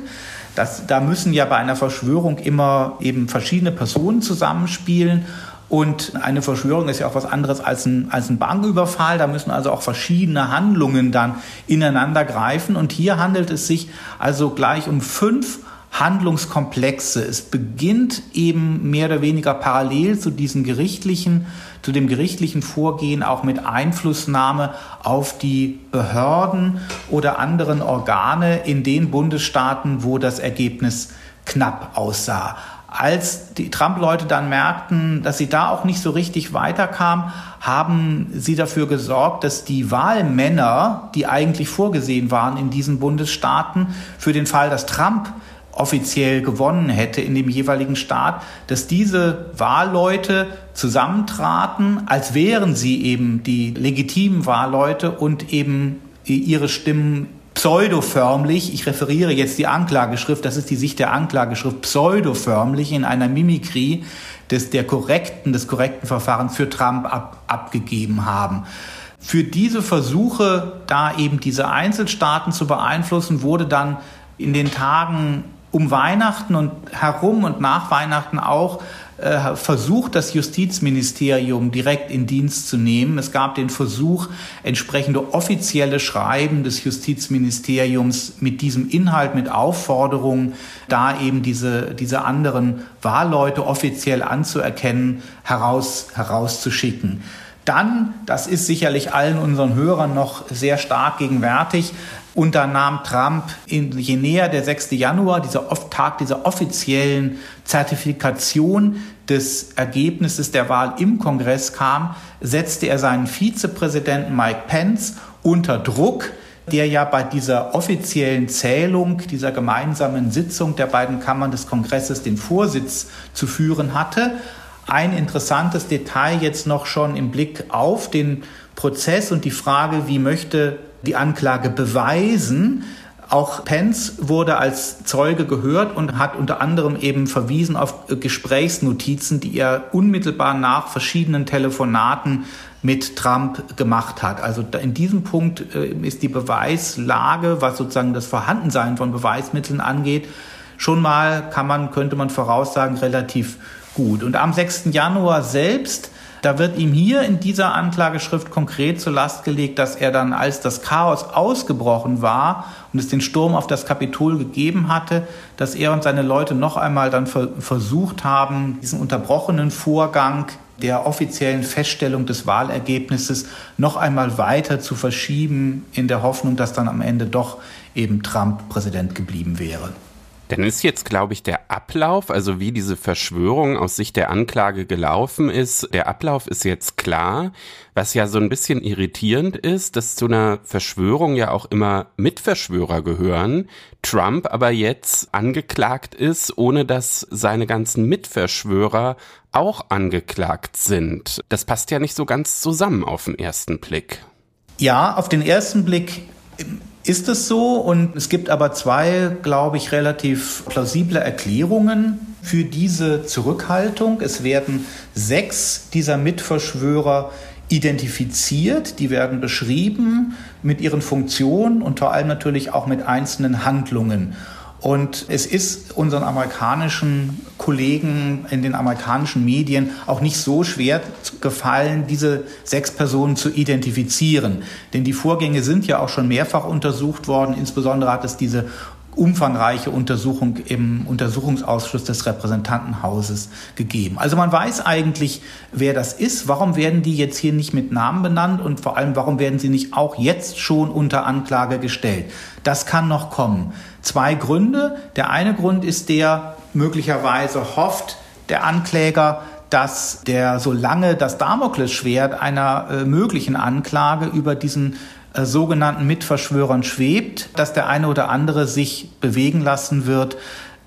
Das, da müssen ja bei einer Verschwörung immer eben verschiedene Personen zusammenspielen. Und eine Verschwörung ist ja auch was anderes als ein, als ein Banküberfall. Da müssen also auch verschiedene Handlungen dann ineinander greifen. Und hier handelt es sich also gleich um fünf Handlungskomplexe. Es beginnt eben mehr oder weniger parallel zu diesen gerichtlichen, zu dem gerichtlichen Vorgehen auch mit Einflussnahme auf die Behörden oder anderen Organe in den Bundesstaaten, wo das Ergebnis knapp aussah. Als die Trump-Leute dann merkten, dass sie da auch nicht so richtig weiterkamen, haben sie dafür gesorgt, dass die Wahlmänner, die eigentlich vorgesehen waren in diesen Bundesstaaten, für den Fall, dass Trump offiziell gewonnen hätte in dem jeweiligen Staat, dass diese Wahlleute zusammentraten, als wären sie eben die legitimen Wahlleute und eben ihre Stimmen pseudoförmlich, ich referiere jetzt die Anklageschrift, das ist die Sicht der Anklageschrift, pseudoförmlich in einer Mimikrie des, der korrekten, des korrekten Verfahrens für Trump ab, abgegeben haben. Für diese Versuche, da eben diese Einzelstaaten zu beeinflussen, wurde dann in den Tagen um Weihnachten und herum und nach Weihnachten auch äh, versucht, das Justizministerium direkt in Dienst zu nehmen. Es gab den Versuch, entsprechende offizielle Schreiben des Justizministeriums mit diesem Inhalt, mit Aufforderungen, da eben diese, diese anderen Wahlleute offiziell anzuerkennen, heraus, herauszuschicken. Dann, das ist sicherlich allen unseren Hörern noch sehr stark gegenwärtig, unternahm Trump, in, je näher der 6. Januar, dieser Tag dieser offiziellen Zertifikation des Ergebnisses der Wahl im Kongress kam, setzte er seinen Vizepräsidenten Mike Pence unter Druck, der ja bei dieser offiziellen Zählung, dieser gemeinsamen Sitzung der beiden Kammern des Kongresses den Vorsitz zu führen hatte. Ein interessantes Detail jetzt noch schon im Blick auf den Prozess und die Frage, wie möchte die Anklage beweisen. Auch Pence wurde als Zeuge gehört und hat unter anderem eben verwiesen auf Gesprächsnotizen, die er unmittelbar nach verschiedenen Telefonaten mit Trump gemacht hat. Also in diesem Punkt äh, ist die Beweislage, was sozusagen das Vorhandensein von Beweismitteln angeht, schon mal, kann man, könnte man voraussagen, relativ gut. Und am 6. Januar selbst da wird ihm hier in dieser Anklageschrift konkret zur Last gelegt, dass er dann, als das Chaos ausgebrochen war und es den Sturm auf das Kapitol gegeben hatte, dass er und seine Leute noch einmal dann versucht haben, diesen unterbrochenen Vorgang der offiziellen Feststellung des Wahlergebnisses noch einmal weiter zu verschieben, in der Hoffnung, dass dann am Ende doch eben Trump Präsident geblieben wäre. Dann ist jetzt, glaube ich, der Ablauf, also wie diese Verschwörung aus Sicht der Anklage gelaufen ist, der Ablauf ist jetzt klar. Was ja so ein bisschen irritierend ist, dass zu einer Verschwörung ja auch immer Mitverschwörer gehören. Trump aber jetzt angeklagt ist, ohne dass seine ganzen Mitverschwörer auch angeklagt sind. Das passt ja nicht so ganz zusammen auf den ersten Blick. Ja, auf den ersten Blick ist es so und es gibt aber zwei, glaube ich, relativ plausible Erklärungen für diese Zurückhaltung. Es werden sechs dieser Mitverschwörer identifiziert, die werden beschrieben mit ihren Funktionen und vor allem natürlich auch mit einzelnen Handlungen. Und es ist unseren amerikanischen Kollegen in den amerikanischen Medien auch nicht so schwer gefallen, diese sechs Personen zu identifizieren. Denn die Vorgänge sind ja auch schon mehrfach untersucht worden. Insbesondere hat es diese umfangreiche Untersuchung im Untersuchungsausschuss des Repräsentantenhauses gegeben. Also man weiß eigentlich, wer das ist. Warum werden die jetzt hier nicht mit Namen benannt und vor allem, warum werden sie nicht auch jetzt schon unter Anklage gestellt? Das kann noch kommen. Zwei Gründe. Der eine Grund ist der, möglicherweise hofft der Ankläger, dass der so lange das Damoklesschwert einer äh, möglichen Anklage über diesen äh, sogenannten Mitverschwörern schwebt, dass der eine oder andere sich bewegen lassen wird,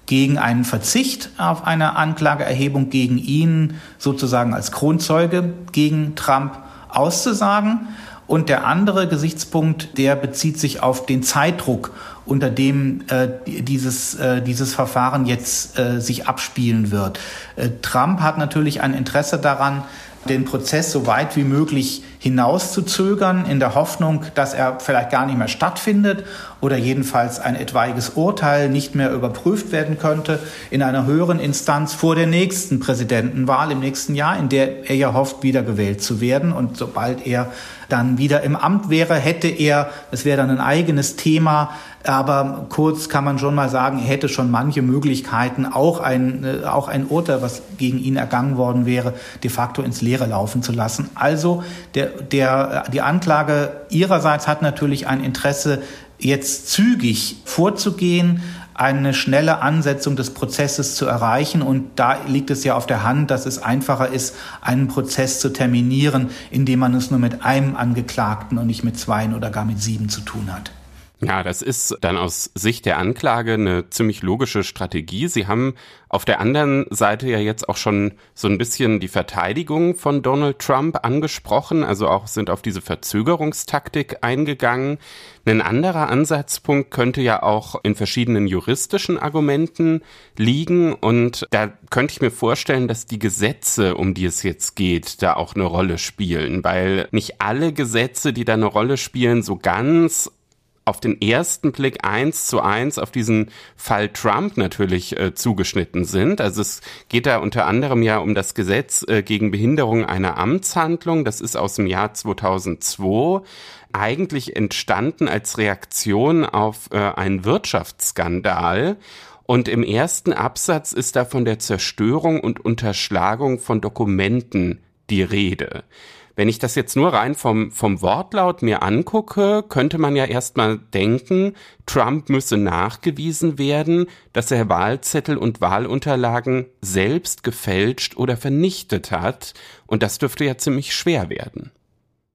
gegen einen Verzicht auf eine Anklageerhebung gegen ihn sozusagen als Kronzeuge gegen Trump auszusagen. Und der andere Gesichtspunkt, der bezieht sich auf den Zeitdruck, unter dem äh, dieses, äh, dieses Verfahren jetzt äh, sich abspielen wird. Äh, Trump hat natürlich ein Interesse daran, den Prozess so weit wie möglich hinauszuzögern, in der Hoffnung, dass er vielleicht gar nicht mehr stattfindet oder jedenfalls ein etwaiges Urteil nicht mehr überprüft werden könnte in einer höheren Instanz vor der nächsten Präsidentenwahl im nächsten Jahr, in der er ja hofft, wiedergewählt zu werden. Und sobald er dann wieder im Amt wäre, hätte er, das wäre dann ein eigenes Thema, aber kurz kann man schon mal sagen, er hätte schon manche Möglichkeiten, auch ein, äh, auch ein Urteil, was gegen ihn ergangen worden wäre, de facto ins Leere laufen zu lassen. Also der, der, die Anklage ihrerseits hat natürlich ein Interesse, jetzt zügig vorzugehen, eine schnelle Ansetzung des Prozesses zu erreichen. Und da liegt es ja auf der Hand, dass es einfacher ist, einen Prozess zu terminieren, indem man es nur mit einem Angeklagten und nicht mit zweien oder gar mit sieben zu tun hat. Ja, das ist dann aus Sicht der Anklage eine ziemlich logische Strategie. Sie haben auf der anderen Seite ja jetzt auch schon so ein bisschen die Verteidigung von Donald Trump angesprochen, also auch sind auf diese Verzögerungstaktik eingegangen. Ein anderer Ansatzpunkt könnte ja auch in verschiedenen juristischen Argumenten liegen und da könnte ich mir vorstellen, dass die Gesetze, um die es jetzt geht, da auch eine Rolle spielen, weil nicht alle Gesetze, die da eine Rolle spielen, so ganz auf den ersten Blick eins zu eins auf diesen Fall Trump natürlich äh, zugeschnitten sind. Also es geht da unter anderem ja um das Gesetz äh, gegen Behinderung einer Amtshandlung. Das ist aus dem Jahr 2002 eigentlich entstanden als Reaktion auf äh, einen Wirtschaftsskandal. Und im ersten Absatz ist da von der Zerstörung und Unterschlagung von Dokumenten die Rede. Wenn ich das jetzt nur rein vom, vom Wortlaut mir angucke, könnte man ja erstmal denken, Trump müsse nachgewiesen werden, dass er Wahlzettel und Wahlunterlagen selbst gefälscht oder vernichtet hat. Und das dürfte ja ziemlich schwer werden.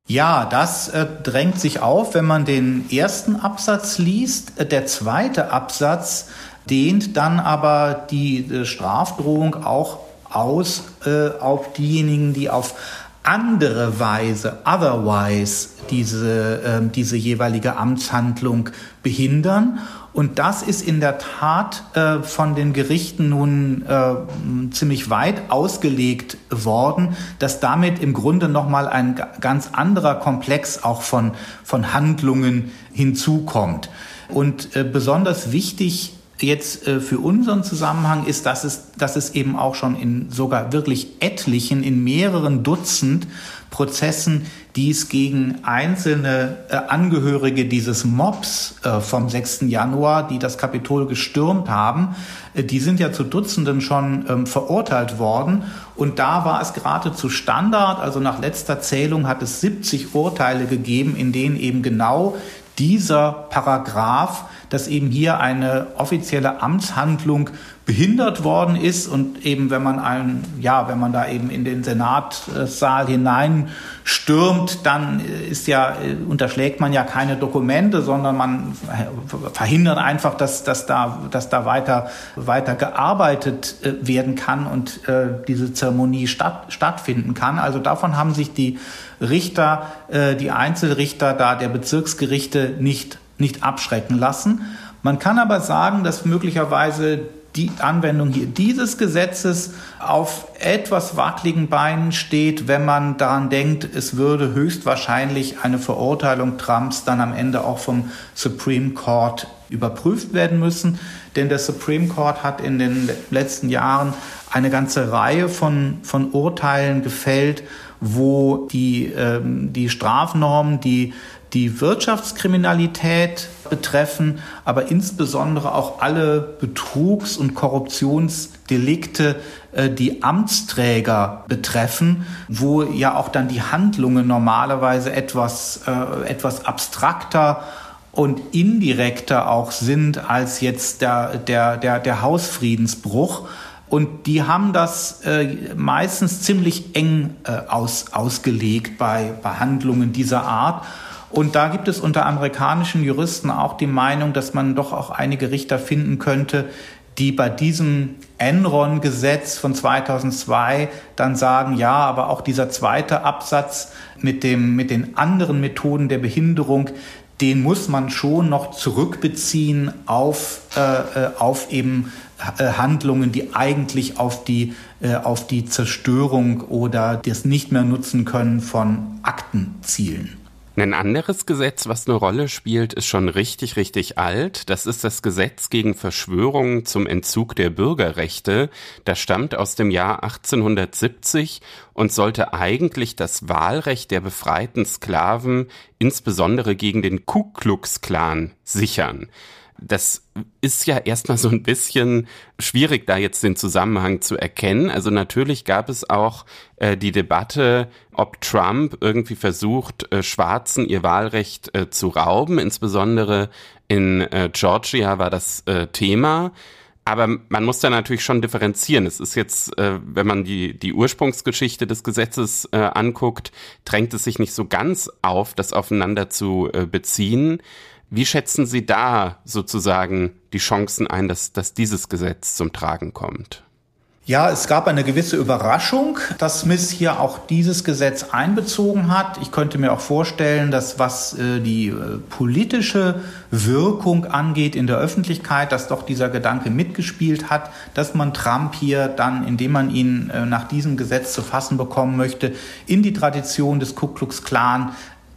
Ja, das äh, drängt sich auf, wenn man den ersten Absatz liest. Äh, der zweite Absatz dehnt dann aber die äh, Strafdrohung auch aus äh, auf diejenigen, die auf andere Weise, otherwise, diese, äh, diese jeweilige Amtshandlung behindern. Und das ist in der Tat äh, von den Gerichten nun äh, ziemlich weit ausgelegt worden, dass damit im Grunde nochmal ein ganz anderer Komplex auch von, von Handlungen hinzukommt. Und äh, besonders wichtig jetzt äh, für unseren Zusammenhang ist, dass es, dass es eben auch schon in sogar wirklich etlichen, in mehreren Dutzend Prozessen, die es gegen einzelne äh, Angehörige dieses Mobs äh, vom 6. Januar, die das Kapitol gestürmt haben, äh, die sind ja zu Dutzenden schon ähm, verurteilt worden. Und da war es geradezu Standard, also nach letzter Zählung hat es 70 Urteile gegeben, in denen eben genau dieser Paragraph, dass eben hier eine offizielle Amtshandlung behindert worden ist und eben wenn man ein, ja, wenn man da eben in den Senatsaal hineinstürmt, dann ist ja, unterschlägt man ja keine Dokumente, sondern man verhindert einfach, dass, dass da, dass da weiter, weiter gearbeitet äh, werden kann und äh, diese Zeremonie statt, stattfinden kann. Also davon haben sich die Richter, äh, die Einzelrichter da der Bezirksgerichte nicht, nicht abschrecken lassen. Man kann aber sagen, dass möglicherweise die Anwendung hier dieses Gesetzes auf etwas wackeligen Beinen steht, wenn man daran denkt, es würde höchstwahrscheinlich eine Verurteilung Trumps dann am Ende auch vom Supreme Court überprüft werden müssen. Denn der Supreme Court hat in den letzten Jahren eine ganze Reihe von, von Urteilen gefällt, wo die, ähm, die Strafnormen, die die Wirtschaftskriminalität betreffen, aber insbesondere auch alle Betrugs- und Korruptionsdelikte, äh, die Amtsträger betreffen, wo ja auch dann die Handlungen normalerweise etwas, äh, etwas abstrakter und indirekter auch sind als jetzt der, der, der, der Hausfriedensbruch. Und die haben das äh, meistens ziemlich eng äh, aus, ausgelegt bei, bei Handlungen dieser Art. Und da gibt es unter amerikanischen Juristen auch die Meinung, dass man doch auch einige Richter finden könnte, die bei diesem Enron-Gesetz von 2002 dann sagen, ja, aber auch dieser zweite Absatz mit, dem, mit den anderen Methoden der Behinderung, den muss man schon noch zurückbeziehen auf, äh, äh auf eben äh, Handlungen, die eigentlich auf die, äh, auf die Zerstörung oder das Nicht mehr nutzen können von Akten zielen. Ein anderes Gesetz, was eine Rolle spielt, ist schon richtig, richtig alt. Das ist das Gesetz gegen Verschwörungen zum Entzug der Bürgerrechte. Das stammt aus dem Jahr 1870 und sollte eigentlich das Wahlrecht der befreiten Sklaven insbesondere gegen den Ku Klux Klan sichern das ist ja erstmal so ein bisschen schwierig, da jetzt den Zusammenhang zu erkennen. Also natürlich gab es auch äh, die Debatte, ob Trump irgendwie versucht, äh, Schwarzen ihr Wahlrecht äh, zu rauben. Insbesondere in äh, Georgia war das äh, Thema. Aber man muss da natürlich schon differenzieren. Es ist jetzt, äh, wenn man die, die Ursprungsgeschichte des Gesetzes äh, anguckt, drängt es sich nicht so ganz auf, das aufeinander zu äh, beziehen. Wie schätzen Sie da sozusagen die Chancen ein, dass, dass dieses Gesetz zum Tragen kommt? Ja, es gab eine gewisse Überraschung, dass Smith hier auch dieses Gesetz einbezogen hat. Ich könnte mir auch vorstellen, dass was äh, die äh, politische Wirkung angeht in der Öffentlichkeit, dass doch dieser Gedanke mitgespielt hat, dass man Trump hier dann, indem man ihn äh, nach diesem Gesetz zu fassen bekommen möchte, in die Tradition des Ku Klux Klan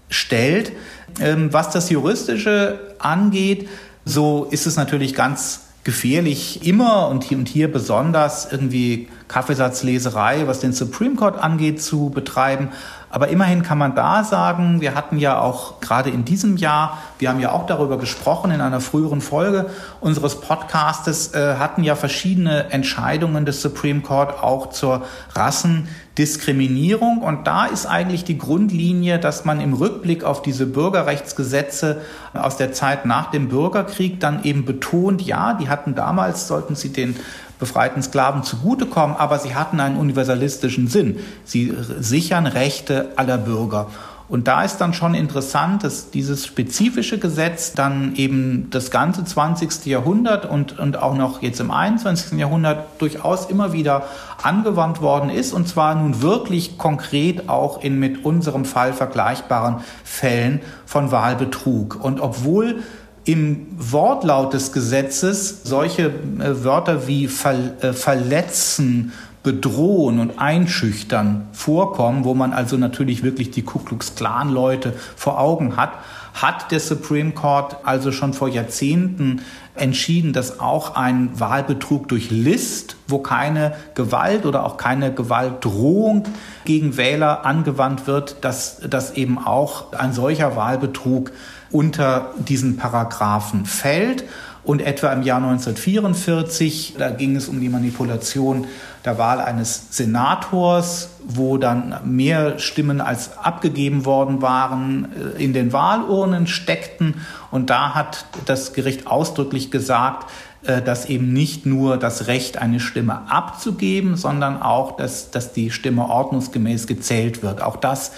stellt. Ähm, was das Juristische angeht, so ist es natürlich ganz gefährlich, immer und hier und hier besonders irgendwie Kaffeesatzleserei, was den Supreme Court angeht, zu betreiben. Aber immerhin kann man da sagen, wir hatten ja auch gerade in diesem Jahr, wir haben ja auch darüber gesprochen in einer früheren Folge unseres Podcastes, äh, hatten ja verschiedene Entscheidungen des Supreme Court auch zur Rassendiskriminierung. Und da ist eigentlich die Grundlinie, dass man im Rückblick auf diese Bürgerrechtsgesetze aus der Zeit nach dem Bürgerkrieg dann eben betont, ja, die hatten damals, sollten sie den befreiten Sklaven zugutekommen, aber sie hatten einen universalistischen Sinn. Sie sichern Rechte aller Bürger. Und da ist dann schon interessant, dass dieses spezifische Gesetz dann eben das ganze 20. Jahrhundert und, und auch noch jetzt im 21. Jahrhundert durchaus immer wieder angewandt worden ist. Und zwar nun wirklich konkret auch in mit unserem Fall vergleichbaren Fällen von Wahlbetrug. Und obwohl im Wortlaut des Gesetzes solche äh, Wörter wie ver, äh, verletzen, bedrohen und einschüchtern vorkommen, wo man also natürlich wirklich die Ku Klux Klan Leute vor Augen hat, hat der Supreme Court also schon vor Jahrzehnten entschieden, dass auch ein Wahlbetrug durch List, wo keine Gewalt oder auch keine Gewaltdrohung gegen Wähler angewandt wird, dass, dass eben auch ein solcher Wahlbetrug unter diesen Paragraphen fällt. Und etwa im Jahr 1944, da ging es um die Manipulation der Wahl eines Senators, wo dann mehr Stimmen als abgegeben worden waren, äh, in den Wahlurnen steckten. Und da hat das Gericht ausdrücklich gesagt, äh, dass eben nicht nur das Recht, eine Stimme abzugeben, sondern auch, dass, dass die Stimme ordnungsgemäß gezählt wird. Auch das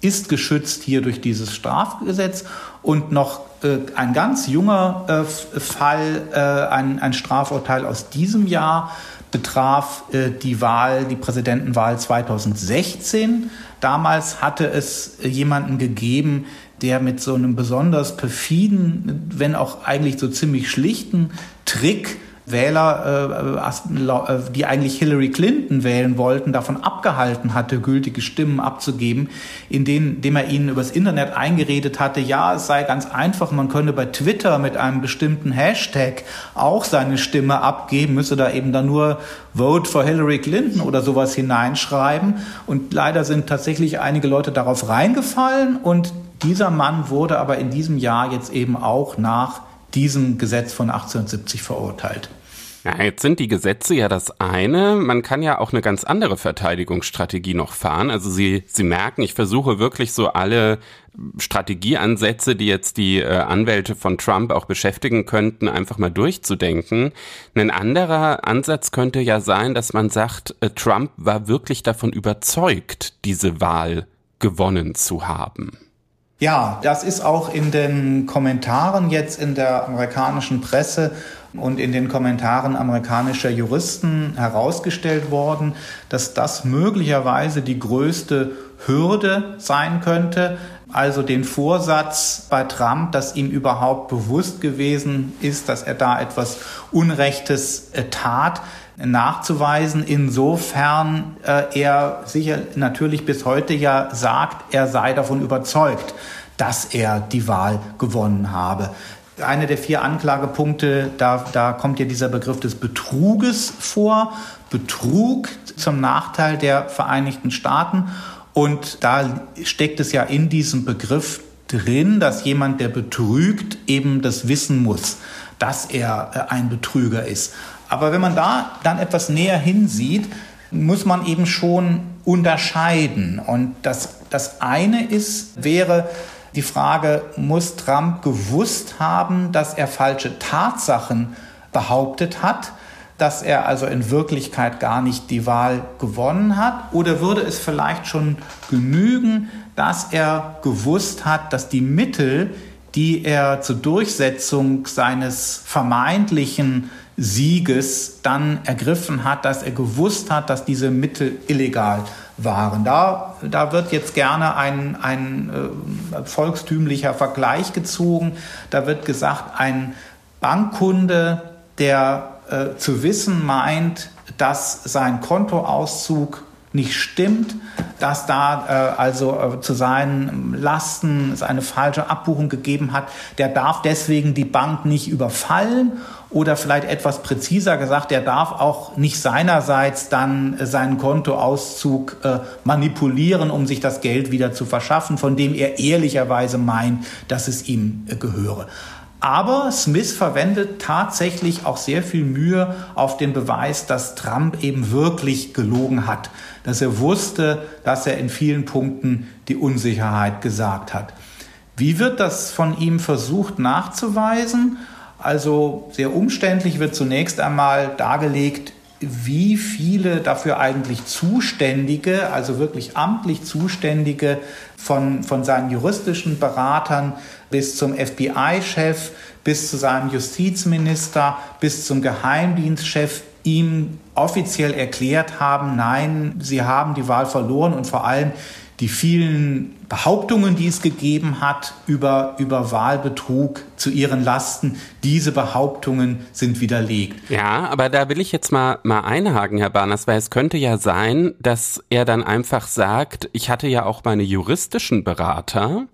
ist geschützt hier durch dieses Strafgesetz. Und noch ein ganz junger äh, Fall, äh, ein, Strafurteil aus diesem Jahr betraf äh, die Wahl, die Präsidentenwahl 2016. Damals hatte es jemanden gegeben, der mit so einem besonders perfiden, wenn auch eigentlich so ziemlich schlichten Trick Wähler, äh, äh, die eigentlich Hillary Clinton wählen wollten, davon abgehalten hatte, gültige Stimmen abzugeben, indem er ihnen übers Internet eingeredet hatte, ja, es sei ganz einfach, man könne bei Twitter mit einem bestimmten Hashtag auch seine Stimme abgeben, müsse da eben dann nur Vote for Hillary Clinton oder sowas hineinschreiben. Und leider sind tatsächlich einige Leute darauf reingefallen und dieser Mann wurde aber in diesem Jahr jetzt eben auch nach diesem Gesetz von 1870 verurteilt. Ja, jetzt sind die Gesetze ja das eine. Man kann ja auch eine ganz andere Verteidigungsstrategie noch fahren. Also Sie, Sie merken, ich versuche wirklich so alle Strategieansätze, die jetzt die äh, Anwälte von Trump auch beschäftigen könnten, einfach mal durchzudenken. Ein anderer Ansatz könnte ja sein, dass man sagt, äh, Trump war wirklich davon überzeugt, diese Wahl gewonnen zu haben. Ja, das ist auch in den Kommentaren jetzt in der amerikanischen Presse und in den Kommentaren amerikanischer Juristen herausgestellt worden, dass das möglicherweise die größte Hürde sein könnte, also den Vorsatz bei Trump, dass ihm überhaupt bewusst gewesen ist, dass er da etwas Unrechtes äh, tat, nachzuweisen, insofern äh, er sicher natürlich bis heute ja sagt, er sei davon überzeugt, dass er die Wahl gewonnen habe. Eine der vier Anklagepunkte, da, da kommt ja dieser Begriff des Betruges vor. Betrug zum Nachteil der Vereinigten Staaten. Und da steckt es ja in diesem Begriff drin, dass jemand, der betrügt, eben das wissen muss, dass er äh, ein Betrüger ist. Aber wenn man da dann etwas näher hinsieht, muss man eben schon unterscheiden. Und das, das eine ist, wäre die Frage, muss Trump gewusst haben, dass er falsche Tatsachen behauptet hat, dass er also in Wirklichkeit gar nicht die Wahl gewonnen hat? Oder würde es vielleicht schon genügen, dass er gewusst hat, dass die Mittel, die er zur Durchsetzung seines vermeintlichen Sieges dann ergriffen hat, dass er gewusst hat, dass diese Mittel illegal waren. Da, da wird jetzt gerne ein, ein äh, volkstümlicher Vergleich gezogen. Da wird gesagt, ein Bankkunde, der äh, zu wissen meint, dass sein Kontoauszug nicht stimmt, dass da äh, also äh, zu seinen Lasten es eine falsche Abbuchung gegeben hat, der darf deswegen die Bank nicht überfallen oder vielleicht etwas präziser gesagt, der darf auch nicht seinerseits dann äh, seinen Kontoauszug äh, manipulieren, um sich das Geld wieder zu verschaffen, von dem er ehrlicherweise meint, dass es ihm äh, gehöre. Aber Smith verwendet tatsächlich auch sehr viel Mühe auf den Beweis, dass Trump eben wirklich gelogen hat, dass er wusste, dass er in vielen Punkten die Unsicherheit gesagt hat. Wie wird das von ihm versucht nachzuweisen? Also sehr umständlich wird zunächst einmal dargelegt, wie viele dafür eigentlich Zuständige, also wirklich amtlich Zuständige von, von seinen juristischen Beratern bis zum FBI-Chef, bis zu seinem Justizminister, bis zum Geheimdienstchef ihm offiziell erklärt haben, nein, sie haben die Wahl verloren und vor allem die vielen Behauptungen, die es gegeben hat über, über Wahlbetrug zu ihren Lasten, diese Behauptungen sind widerlegt. Ja, aber da will ich jetzt mal, mal einhaken, Herr Barners, weil es könnte ja sein, dass er dann einfach sagt, ich hatte ja auch meine juristischen Berater,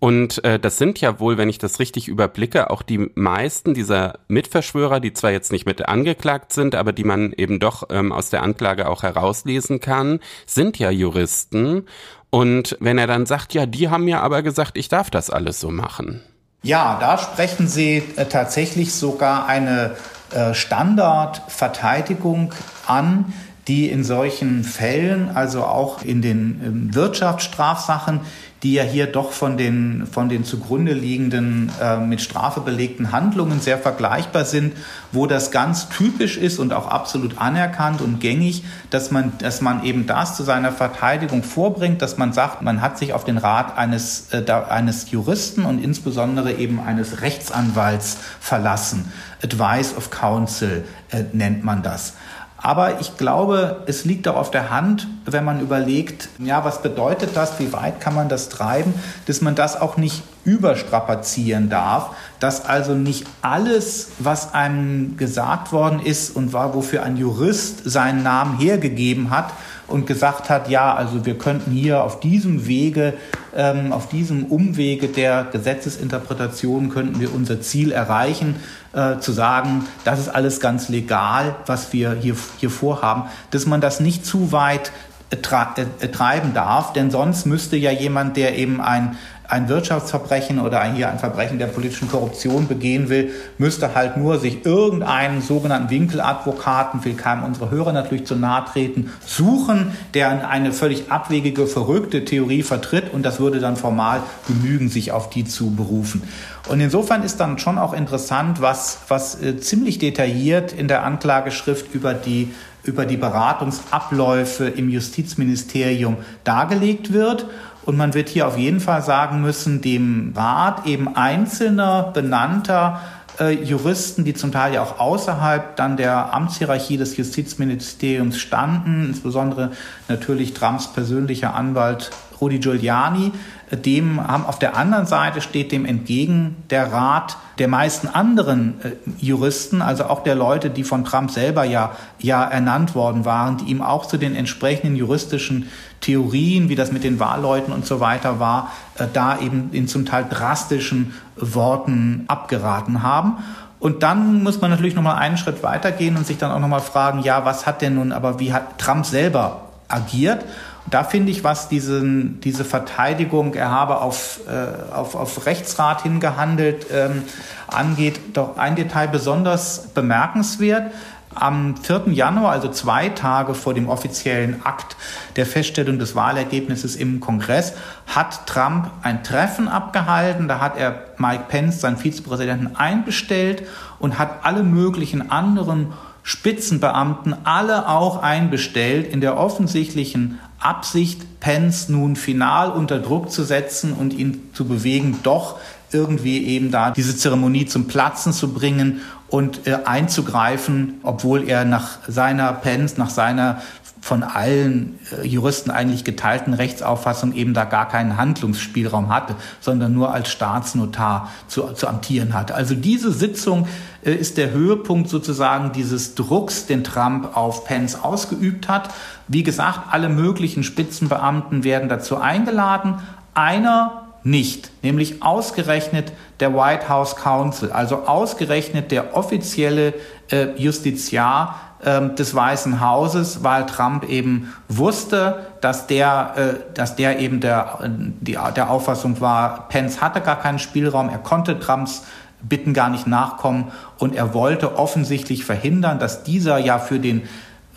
und äh, das sind ja wohl, wenn ich das richtig überblicke, auch die meisten dieser Mitverschwörer, die zwar jetzt nicht mit angeklagt sind, aber die man eben doch ähm, aus der Anklage auch herauslesen kann, sind ja Juristen. Und wenn er dann sagt, ja, die haben mir aber gesagt, ich darf das alles so machen. Ja, da sprechen Sie äh, tatsächlich sogar eine äh, Standardverteidigung an, die in solchen Fällen, also auch in den ähm, Wirtschaftsstrafsachen, die ja hier doch von den, von den zugrunde liegenden äh, mit Strafe belegten Handlungen sehr vergleichbar sind, wo das ganz typisch ist und auch absolut anerkannt und gängig, dass man, dass man eben das zu seiner Verteidigung vorbringt, dass man sagt, man hat sich auf den Rat eines, äh, eines Juristen und insbesondere eben eines Rechtsanwalts verlassen. Advice of Counsel äh, nennt man das. Aber ich glaube, es liegt auch auf der Hand, wenn man überlegt, ja, was bedeutet das, wie weit kann man das treiben, dass man das auch nicht überstrapazieren darf, dass also nicht alles, was einem gesagt worden ist und war, wofür ein Jurist seinen Namen hergegeben hat und gesagt hat, ja, also wir könnten hier auf diesem Wege, ähm, auf diesem Umwege der Gesetzesinterpretation könnten wir unser Ziel erreichen, äh, zu sagen, das ist alles ganz legal, was wir hier, hier vorhaben, dass man das nicht zu weit äh, äh, treiben darf, denn sonst müsste ja jemand, der eben ein ein Wirtschaftsverbrechen oder hier ein Verbrechen der politischen Korruption begehen will, müsste halt nur sich irgendeinen sogenannten Winkeladvokaten, will keinem unserer Hörer natürlich zu nahe treten, suchen, der eine völlig abwegige, verrückte Theorie vertritt und das würde dann formal genügen, sich auf die zu berufen. Und insofern ist dann schon auch interessant, was, was äh, ziemlich detailliert in der Anklageschrift über die über die Beratungsabläufe im Justizministerium dargelegt wird. Und man wird hier auf jeden Fall sagen müssen, dem Rat eben einzelner benannter äh, Juristen, die zum Teil ja auch außerhalb dann der Amtshierarchie des Justizministeriums standen, insbesondere natürlich Trumps persönlicher Anwalt Rudi Giuliani, dem haben auf der anderen Seite steht dem entgegen der Rat der meisten anderen äh, Juristen, also auch der Leute, die von Trump selber ja, ja ernannt worden waren, die ihm auch zu den entsprechenden juristischen Theorien, wie das mit den Wahlleuten und so weiter war, äh, da eben in zum Teil drastischen Worten abgeraten haben. Und dann muss man natürlich nochmal einen Schritt weitergehen und sich dann auch nochmal fragen, ja, was hat denn nun, aber wie hat Trump selber agiert? da finde ich, was diesen, diese Verteidigung, er habe auf, äh, auf, auf Rechtsrat hingehandelt, ähm, angeht, doch ein Detail besonders bemerkenswert. Am 4. Januar, also zwei Tage vor dem offiziellen Akt der Feststellung des Wahlergebnisses im Kongress, hat Trump ein Treffen abgehalten. Da hat er Mike Pence, seinen Vizepräsidenten, einbestellt und hat alle möglichen anderen Spitzenbeamten alle auch einbestellt in der offensichtlichen Absicht, Pence nun final unter Druck zu setzen und ihn zu bewegen, doch irgendwie eben da diese Zeremonie zum Platzen zu bringen und äh, einzugreifen, obwohl er nach seiner Pence, nach seiner von allen äh, Juristen eigentlich geteilten Rechtsauffassung eben da gar keinen Handlungsspielraum hatte, sondern nur als Staatsnotar zu, zu amtieren hatte. Also diese Sitzung äh, ist der Höhepunkt sozusagen dieses Drucks, den Trump auf Pence ausgeübt hat. Wie gesagt, alle möglichen Spitzenbeamten werden dazu eingeladen. Einer nicht, nämlich ausgerechnet der White House Counsel, also ausgerechnet der offizielle äh, Justiziar äh, des Weißen Hauses, weil Trump eben wusste, dass der, äh, dass der eben der, die, der Auffassung war, Pence hatte gar keinen Spielraum, er konnte Trumps Bitten gar nicht nachkommen und er wollte offensichtlich verhindern, dass dieser ja für den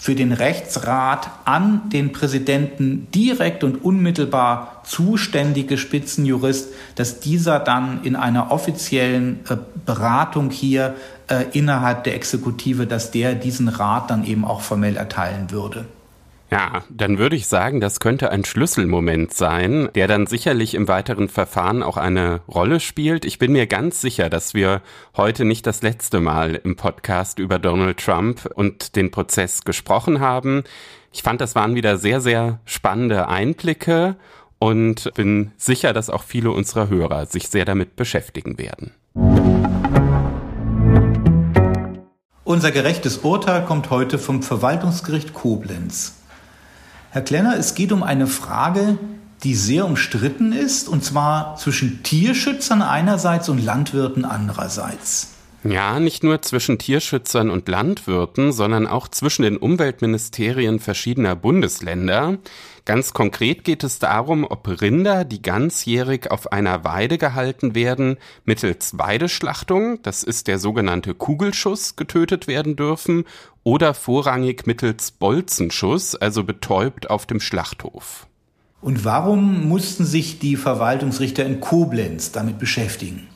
für den Rechtsrat an den Präsidenten direkt und unmittelbar zuständige Spitzenjurist, dass dieser dann in einer offiziellen äh, Beratung hier äh, innerhalb der Exekutive, dass der diesen Rat dann eben auch formell erteilen würde. Ja, dann würde ich sagen, das könnte ein Schlüsselmoment sein, der dann sicherlich im weiteren Verfahren auch eine Rolle spielt. Ich bin mir ganz sicher, dass wir heute nicht das letzte Mal im Podcast über Donald Trump und den Prozess gesprochen haben. Ich fand, das waren wieder sehr, sehr spannende Einblicke und bin sicher, dass auch viele unserer Hörer sich sehr damit beschäftigen werden. Unser gerechtes Urteil kommt heute vom Verwaltungsgericht Koblenz. Herr Klenner, es geht um eine Frage, die sehr umstritten ist, und zwar zwischen Tierschützern einerseits und Landwirten andererseits. Ja, nicht nur zwischen Tierschützern und Landwirten, sondern auch zwischen den Umweltministerien verschiedener Bundesländer. Ganz konkret geht es darum, ob Rinder, die ganzjährig auf einer Weide gehalten werden, mittels Weideschlachtung, das ist der sogenannte Kugelschuss, getötet werden dürfen oder vorrangig mittels Bolzenschuss, also betäubt auf dem Schlachthof. Und warum mussten sich die Verwaltungsrichter in Koblenz damit beschäftigen?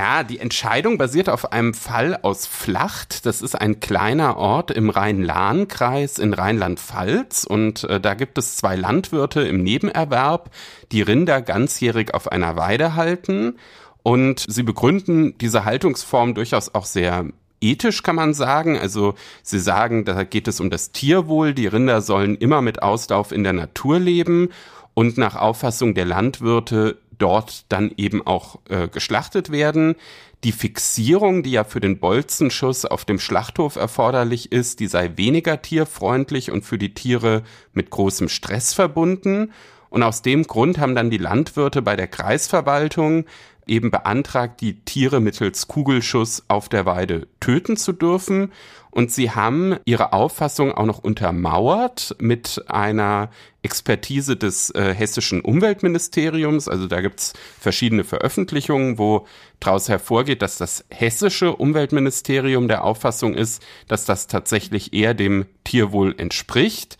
Ja, die Entscheidung basiert auf einem Fall aus Flacht. Das ist ein kleiner Ort im Rhein-Lahn-Kreis in Rheinland-Pfalz. Und äh, da gibt es zwei Landwirte im Nebenerwerb, die Rinder ganzjährig auf einer Weide halten. Und sie begründen diese Haltungsform durchaus auch sehr ethisch, kann man sagen. Also sie sagen, da geht es um das Tierwohl. Die Rinder sollen immer mit Auslauf in der Natur leben. Und nach Auffassung der Landwirte dort dann eben auch äh, geschlachtet werden. Die Fixierung, die ja für den Bolzenschuss auf dem Schlachthof erforderlich ist, die sei weniger tierfreundlich und für die Tiere mit großem Stress verbunden. Und aus dem Grund haben dann die Landwirte bei der Kreisverwaltung eben beantragt, die Tiere mittels Kugelschuss auf der Weide töten zu dürfen. Und sie haben ihre Auffassung auch noch untermauert mit einer Expertise des äh, hessischen Umweltministeriums. Also da gibt's verschiedene Veröffentlichungen, wo daraus hervorgeht, dass das hessische Umweltministerium der Auffassung ist, dass das tatsächlich eher dem Tierwohl entspricht.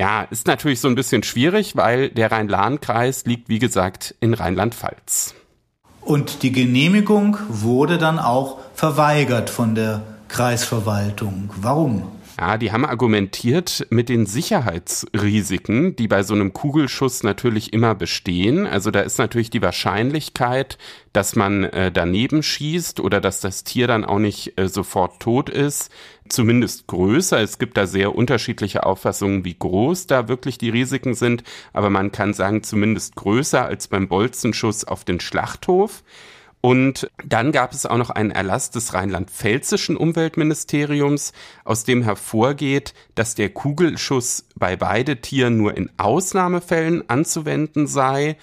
Ja, ist natürlich so ein bisschen schwierig, weil der Rhein-Lahn-Kreis liegt, wie gesagt, in Rheinland-Pfalz. Und die Genehmigung wurde dann auch verweigert von der Kreisverwaltung. Warum? Ja, die haben argumentiert mit den Sicherheitsrisiken, die bei so einem Kugelschuss natürlich immer bestehen. Also da ist natürlich die Wahrscheinlichkeit, dass man äh, daneben schießt oder dass das Tier dann auch nicht äh, sofort tot ist, zumindest größer. Es gibt da sehr unterschiedliche Auffassungen, wie groß da wirklich die Risiken sind, aber man kann sagen, zumindest größer als beim Bolzenschuss auf den Schlachthof. Und dann gab es auch noch einen Erlass des rheinland-pfälzischen Umweltministeriums, aus dem hervorgeht, dass der Kugelschuss bei Weidetieren nur in Ausnahmefällen anzuwenden sei.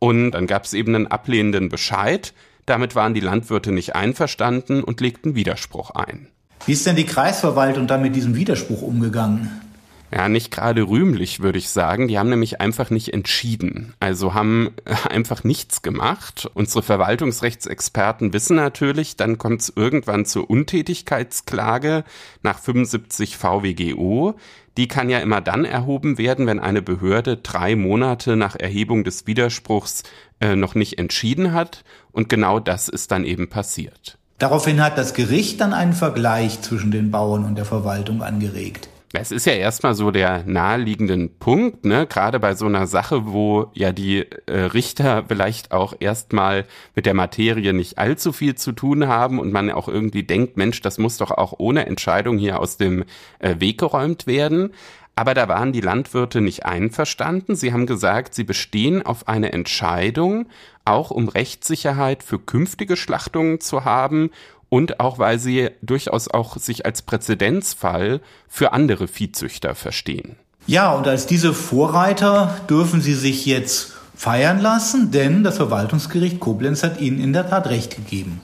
Und dann gab es eben einen ablehnenden Bescheid. Damit waren die Landwirte nicht einverstanden und legten Widerspruch ein. Wie ist denn die Kreisverwaltung dann mit diesem Widerspruch umgegangen? Ja, nicht gerade rühmlich, würde ich sagen. Die haben nämlich einfach nicht entschieden. Also haben einfach nichts gemacht. Unsere Verwaltungsrechtsexperten wissen natürlich, dann kommt es irgendwann zur Untätigkeitsklage nach 75 VWGO. Die kann ja immer dann erhoben werden, wenn eine Behörde drei Monate nach Erhebung des Widerspruchs äh, noch nicht entschieden hat. Und genau das ist dann eben passiert. Daraufhin hat das Gericht dann einen Vergleich zwischen den Bauern und der Verwaltung angeregt. Es ist ja erstmal so der naheliegenden Punkt, ne? Gerade bei so einer Sache, wo ja die äh, Richter vielleicht auch erstmal mit der Materie nicht allzu viel zu tun haben und man auch irgendwie denkt, Mensch, das muss doch auch ohne Entscheidung hier aus dem äh, Weg geräumt werden. Aber da waren die Landwirte nicht einverstanden. Sie haben gesagt, sie bestehen auf eine Entscheidung, auch um Rechtssicherheit für künftige Schlachtungen zu haben und auch weil sie durchaus auch sich als Präzedenzfall für andere Viehzüchter verstehen. Ja, und als diese Vorreiter dürfen sie sich jetzt feiern lassen, denn das Verwaltungsgericht Koblenz hat ihnen in der Tat recht gegeben.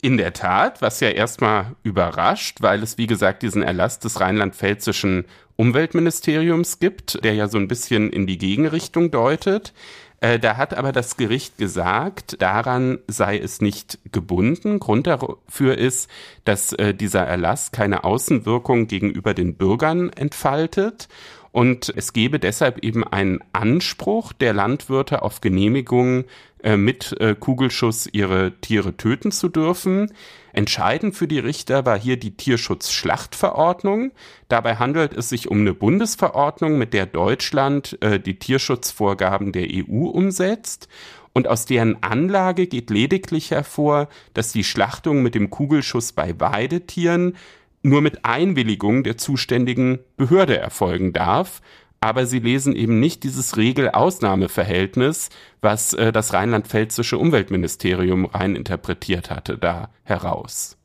In der Tat, was ja erstmal überrascht, weil es wie gesagt diesen Erlass des rheinland-pfälzischen Umweltministeriums gibt, der ja so ein bisschen in die Gegenrichtung deutet. Äh, da hat aber das Gericht gesagt, daran sei es nicht gebunden. Grund dafür ist, dass äh, dieser Erlass keine Außenwirkung gegenüber den Bürgern entfaltet. Und es gebe deshalb eben einen Anspruch der Landwirte auf Genehmigung, äh, mit äh, Kugelschuss ihre Tiere töten zu dürfen. Entscheidend für die Richter war hier die Tierschutzschlachtverordnung. Dabei handelt es sich um eine Bundesverordnung, mit der Deutschland äh, die Tierschutzvorgaben der EU umsetzt. Und aus deren Anlage geht lediglich hervor, dass die Schlachtung mit dem Kugelschuss bei Weidetieren nur mit Einwilligung der zuständigen Behörde erfolgen darf. Aber sie lesen eben nicht dieses Regel-Ausnahme-Verhältnis, was äh, das rheinland-pfälzische Umweltministerium rein interpretiert hatte, da heraus.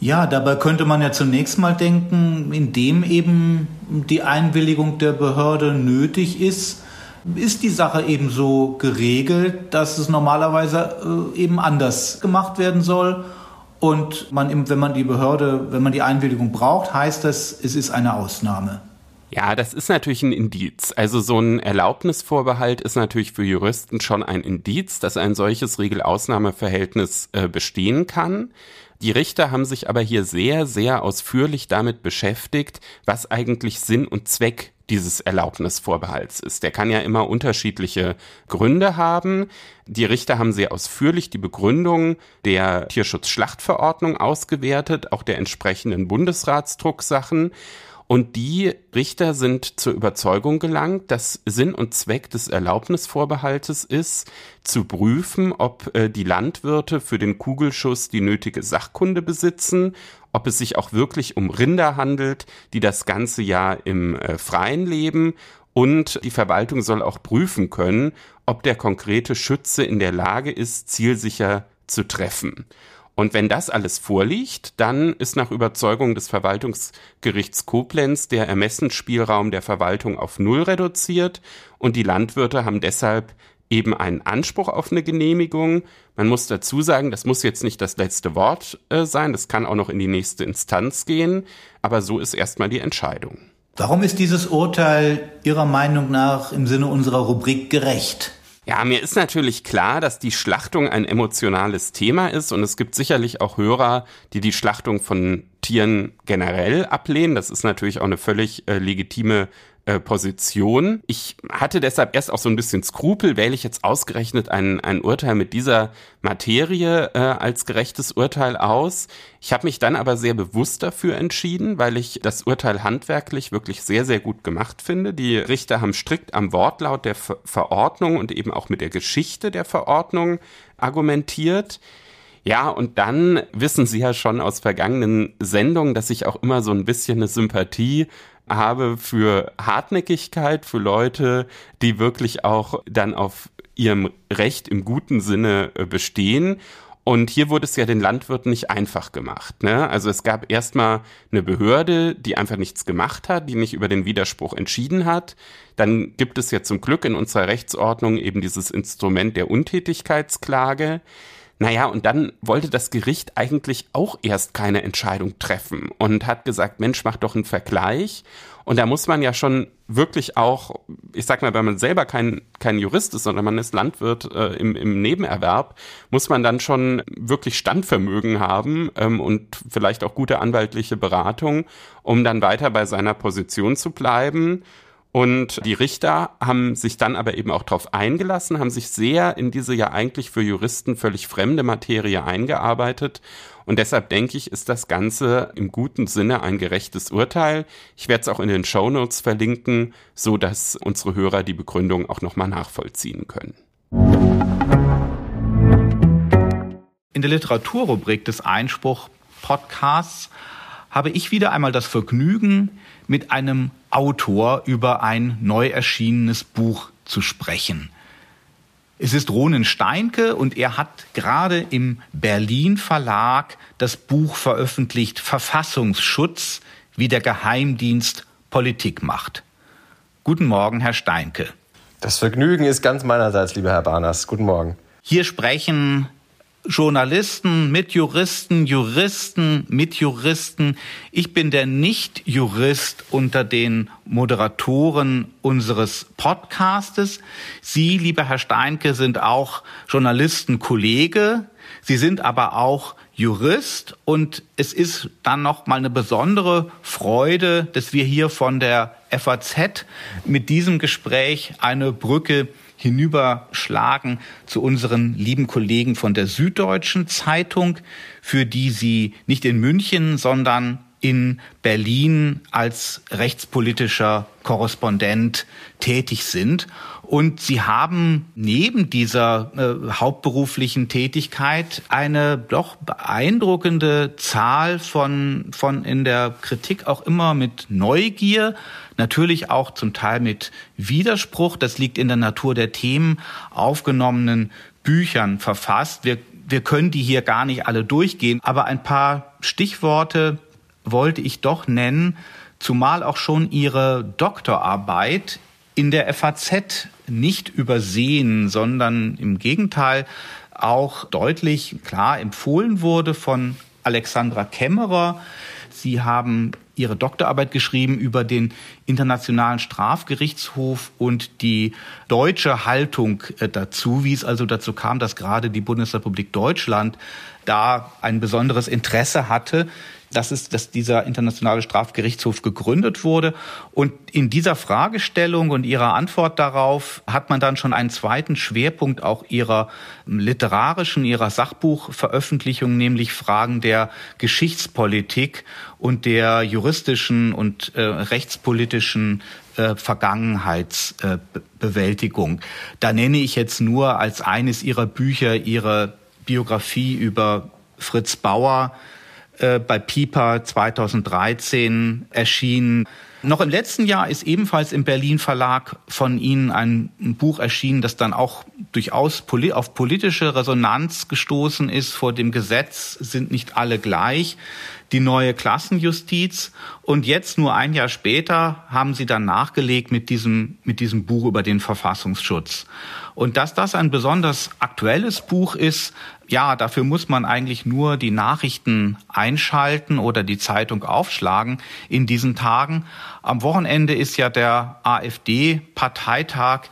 Ja, dabei könnte man ja zunächst mal denken, indem eben die Einwilligung der Behörde nötig ist, ist die Sache eben so geregelt, dass es normalerweise äh, eben anders gemacht werden soll. Und man, wenn man die Behörde, wenn man die Einwilligung braucht, heißt das, es ist eine Ausnahme. Ja, das ist natürlich ein Indiz. Also so ein Erlaubnisvorbehalt ist natürlich für Juristen schon ein Indiz, dass ein solches Regelausnahmeverhältnis äh, bestehen kann. Die Richter haben sich aber hier sehr, sehr ausführlich damit beschäftigt, was eigentlich Sinn und Zweck dieses Erlaubnisvorbehalts ist. Der kann ja immer unterschiedliche Gründe haben. Die Richter haben sehr ausführlich die Begründung der Tierschutzschlachtverordnung ausgewertet, auch der entsprechenden Bundesratsdrucksachen. Und die Richter sind zur Überzeugung gelangt, dass Sinn und Zweck des Erlaubnisvorbehaltes ist, zu prüfen, ob äh, die Landwirte für den Kugelschuss die nötige Sachkunde besitzen, ob es sich auch wirklich um Rinder handelt, die das ganze Jahr im äh, Freien leben und die Verwaltung soll auch prüfen können, ob der konkrete Schütze in der Lage ist, zielsicher zu treffen. Und wenn das alles vorliegt, dann ist nach Überzeugung des Verwaltungsgerichts Koblenz der Ermessensspielraum der Verwaltung auf Null reduziert und die Landwirte haben deshalb eben einen Anspruch auf eine Genehmigung. Man muss dazu sagen, das muss jetzt nicht das letzte Wort äh, sein, das kann auch noch in die nächste Instanz gehen, aber so ist erstmal die Entscheidung. Warum ist dieses Urteil Ihrer Meinung nach im Sinne unserer Rubrik gerecht? Ja, mir ist natürlich klar, dass die Schlachtung ein emotionales Thema ist und es gibt sicherlich auch Hörer, die die Schlachtung von Tieren generell ablehnen. Das ist natürlich auch eine völlig äh, legitime äh, Position. Ich hatte deshalb erst auch so ein bisschen Skrupel, wähle ich jetzt ausgerechnet ein, ein Urteil mit dieser Materie äh, als gerechtes Urteil aus. Ich habe mich dann aber sehr bewusst dafür entschieden, weil ich das Urteil handwerklich wirklich sehr, sehr gut gemacht finde. Die Richter haben strikt am Wortlaut der Ver Verordnung und eben auch mit der Geschichte der Verordnung argumentiert. Ja, und dann wissen Sie ja schon aus vergangenen Sendungen, dass ich auch immer so ein bisschen eine Sympathie habe für Hartnäckigkeit, für Leute, die wirklich auch dann auf ihrem Recht im guten Sinne äh, bestehen. Und hier wurde es ja den Landwirten nicht einfach gemacht. Ne? Also es gab erstmal eine Behörde, die einfach nichts gemacht hat, die nicht über den Widerspruch entschieden hat. Dann gibt es ja zum Glück in unserer Rechtsordnung eben dieses Instrument der Untätigkeitsklage. Naja, und dann wollte das Gericht eigentlich auch erst keine Entscheidung treffen und hat gesagt, Mensch, mach doch einen Vergleich. Und da muss man ja schon wirklich auch, ich sag mal, wenn man selber kein, kein Jurist ist, sondern man ist Landwirt äh, im, im Nebenerwerb, muss man dann schon wirklich Standvermögen haben ähm, und vielleicht auch gute anwaltliche Beratung, um dann weiter bei seiner Position zu bleiben. Und die Richter haben sich dann aber eben auch darauf eingelassen, haben sich sehr in diese ja eigentlich für Juristen völlig fremde Materie eingearbeitet. Und deshalb denke ich, ist das Ganze im guten Sinne ein gerechtes Urteil. Ich werde es auch in den Show Notes verlinken, so dass unsere Hörer die Begründung auch nochmal nachvollziehen können. In der Literaturrubrik des Einspruch Podcasts habe ich wieder einmal das Vergnügen, mit einem Autor über ein neu erschienenes Buch zu sprechen. Es ist Ronen Steinke und er hat gerade im Berlin Verlag das Buch veröffentlicht Verfassungsschutz, wie der Geheimdienst Politik macht. Guten Morgen, Herr Steinke. Das Vergnügen ist ganz meinerseits, lieber Herr Barners. Guten Morgen. Hier sprechen Journalisten, mit Juristen, Juristen, mit Juristen. Ich bin der Nicht-Jurist unter den Moderatoren unseres Podcastes. Sie, lieber Herr Steinke, sind auch Journalistenkollege. Sie sind aber auch Jurist und es ist dann noch mal eine besondere Freude, dass wir hier von der FAZ mit diesem Gespräch eine Brücke hinüberschlagen zu unseren lieben Kollegen von der Süddeutschen Zeitung, für die Sie nicht in München, sondern in Berlin als rechtspolitischer Korrespondent tätig sind. Und sie haben neben dieser äh, hauptberuflichen Tätigkeit eine doch beeindruckende Zahl von, von in der Kritik auch immer mit Neugier, natürlich auch zum Teil mit Widerspruch, das liegt in der Natur der Themen, aufgenommenen Büchern verfasst. Wir, wir können die hier gar nicht alle durchgehen, aber ein paar Stichworte wollte ich doch nennen, zumal auch schon ihre Doktorarbeit in der FAZ nicht übersehen, sondern im Gegenteil auch deutlich klar empfohlen wurde von Alexandra Kämmerer. Sie haben ihre Doktorarbeit geschrieben über den Internationalen Strafgerichtshof und die deutsche Haltung äh, dazu, wie es also dazu kam, dass gerade die Bundesrepublik Deutschland da ein besonderes Interesse hatte, das ist, dass dieser internationale Strafgerichtshof gegründet wurde. Und in dieser Fragestellung und ihrer Antwort darauf hat man dann schon einen zweiten Schwerpunkt auch ihrer literarischen, ihrer Sachbuchveröffentlichung, nämlich Fragen der Geschichtspolitik und der juristischen und äh, rechtspolitischen äh, Vergangenheitsbewältigung. Äh, da nenne ich jetzt nur als eines ihrer Bücher ihre Biografie über Fritz Bauer, äh, bei Piper 2013 erschienen. Noch im letzten Jahr ist ebenfalls im Berlin Verlag von Ihnen ein Buch erschienen, das dann auch durchaus auf politische Resonanz gestoßen ist. Vor dem Gesetz sind nicht alle gleich. Die neue Klassenjustiz. Und jetzt, nur ein Jahr später, haben Sie dann nachgelegt mit diesem, mit diesem Buch über den Verfassungsschutz. Und dass das ein besonders aktuelles Buch ist, ja, dafür muss man eigentlich nur die Nachrichten einschalten oder die Zeitung aufschlagen in diesen Tagen. Am Wochenende ist ja der AfD-Parteitag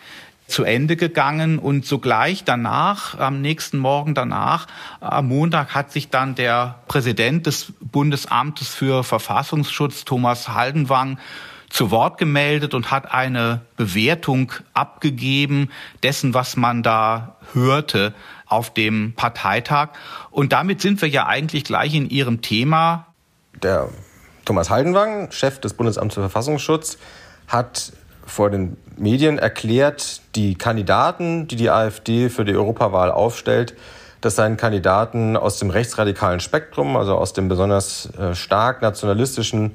zu Ende gegangen und sogleich danach, am nächsten Morgen danach, am Montag hat sich dann der Präsident des Bundesamtes für Verfassungsschutz, Thomas Haldenwang, zu Wort gemeldet und hat eine Bewertung abgegeben dessen, was man da hörte auf dem Parteitag. Und damit sind wir ja eigentlich gleich in Ihrem Thema. Der Thomas Haldenwang, Chef des Bundesamts für Verfassungsschutz, hat vor den Medien erklärt, die Kandidaten, die die AfD für die Europawahl aufstellt, das seien Kandidaten aus dem rechtsradikalen Spektrum, also aus dem besonders äh, stark nationalistischen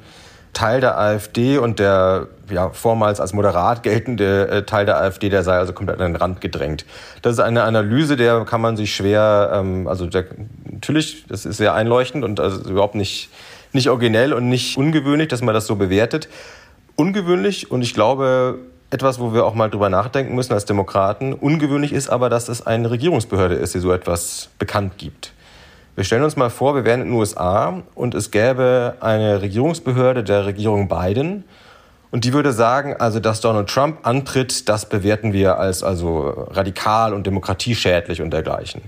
Teil der AfD und der ja, vormals als moderat geltende äh, Teil der AfD, der sei also komplett an den Rand gedrängt. Das ist eine Analyse, der kann man sich schwer, ähm, also der, natürlich, das ist sehr einleuchtend und also überhaupt nicht, nicht originell und nicht ungewöhnlich, dass man das so bewertet. Ungewöhnlich und ich glaube, etwas, wo wir auch mal drüber nachdenken müssen als Demokraten. Ungewöhnlich ist aber, dass es eine Regierungsbehörde ist, die so etwas bekannt gibt. Wir stellen uns mal vor, wir wären in den USA und es gäbe eine Regierungsbehörde der Regierung Biden und die würde sagen, also dass Donald Trump antritt, das bewerten wir als also radikal und demokratieschädlich und dergleichen.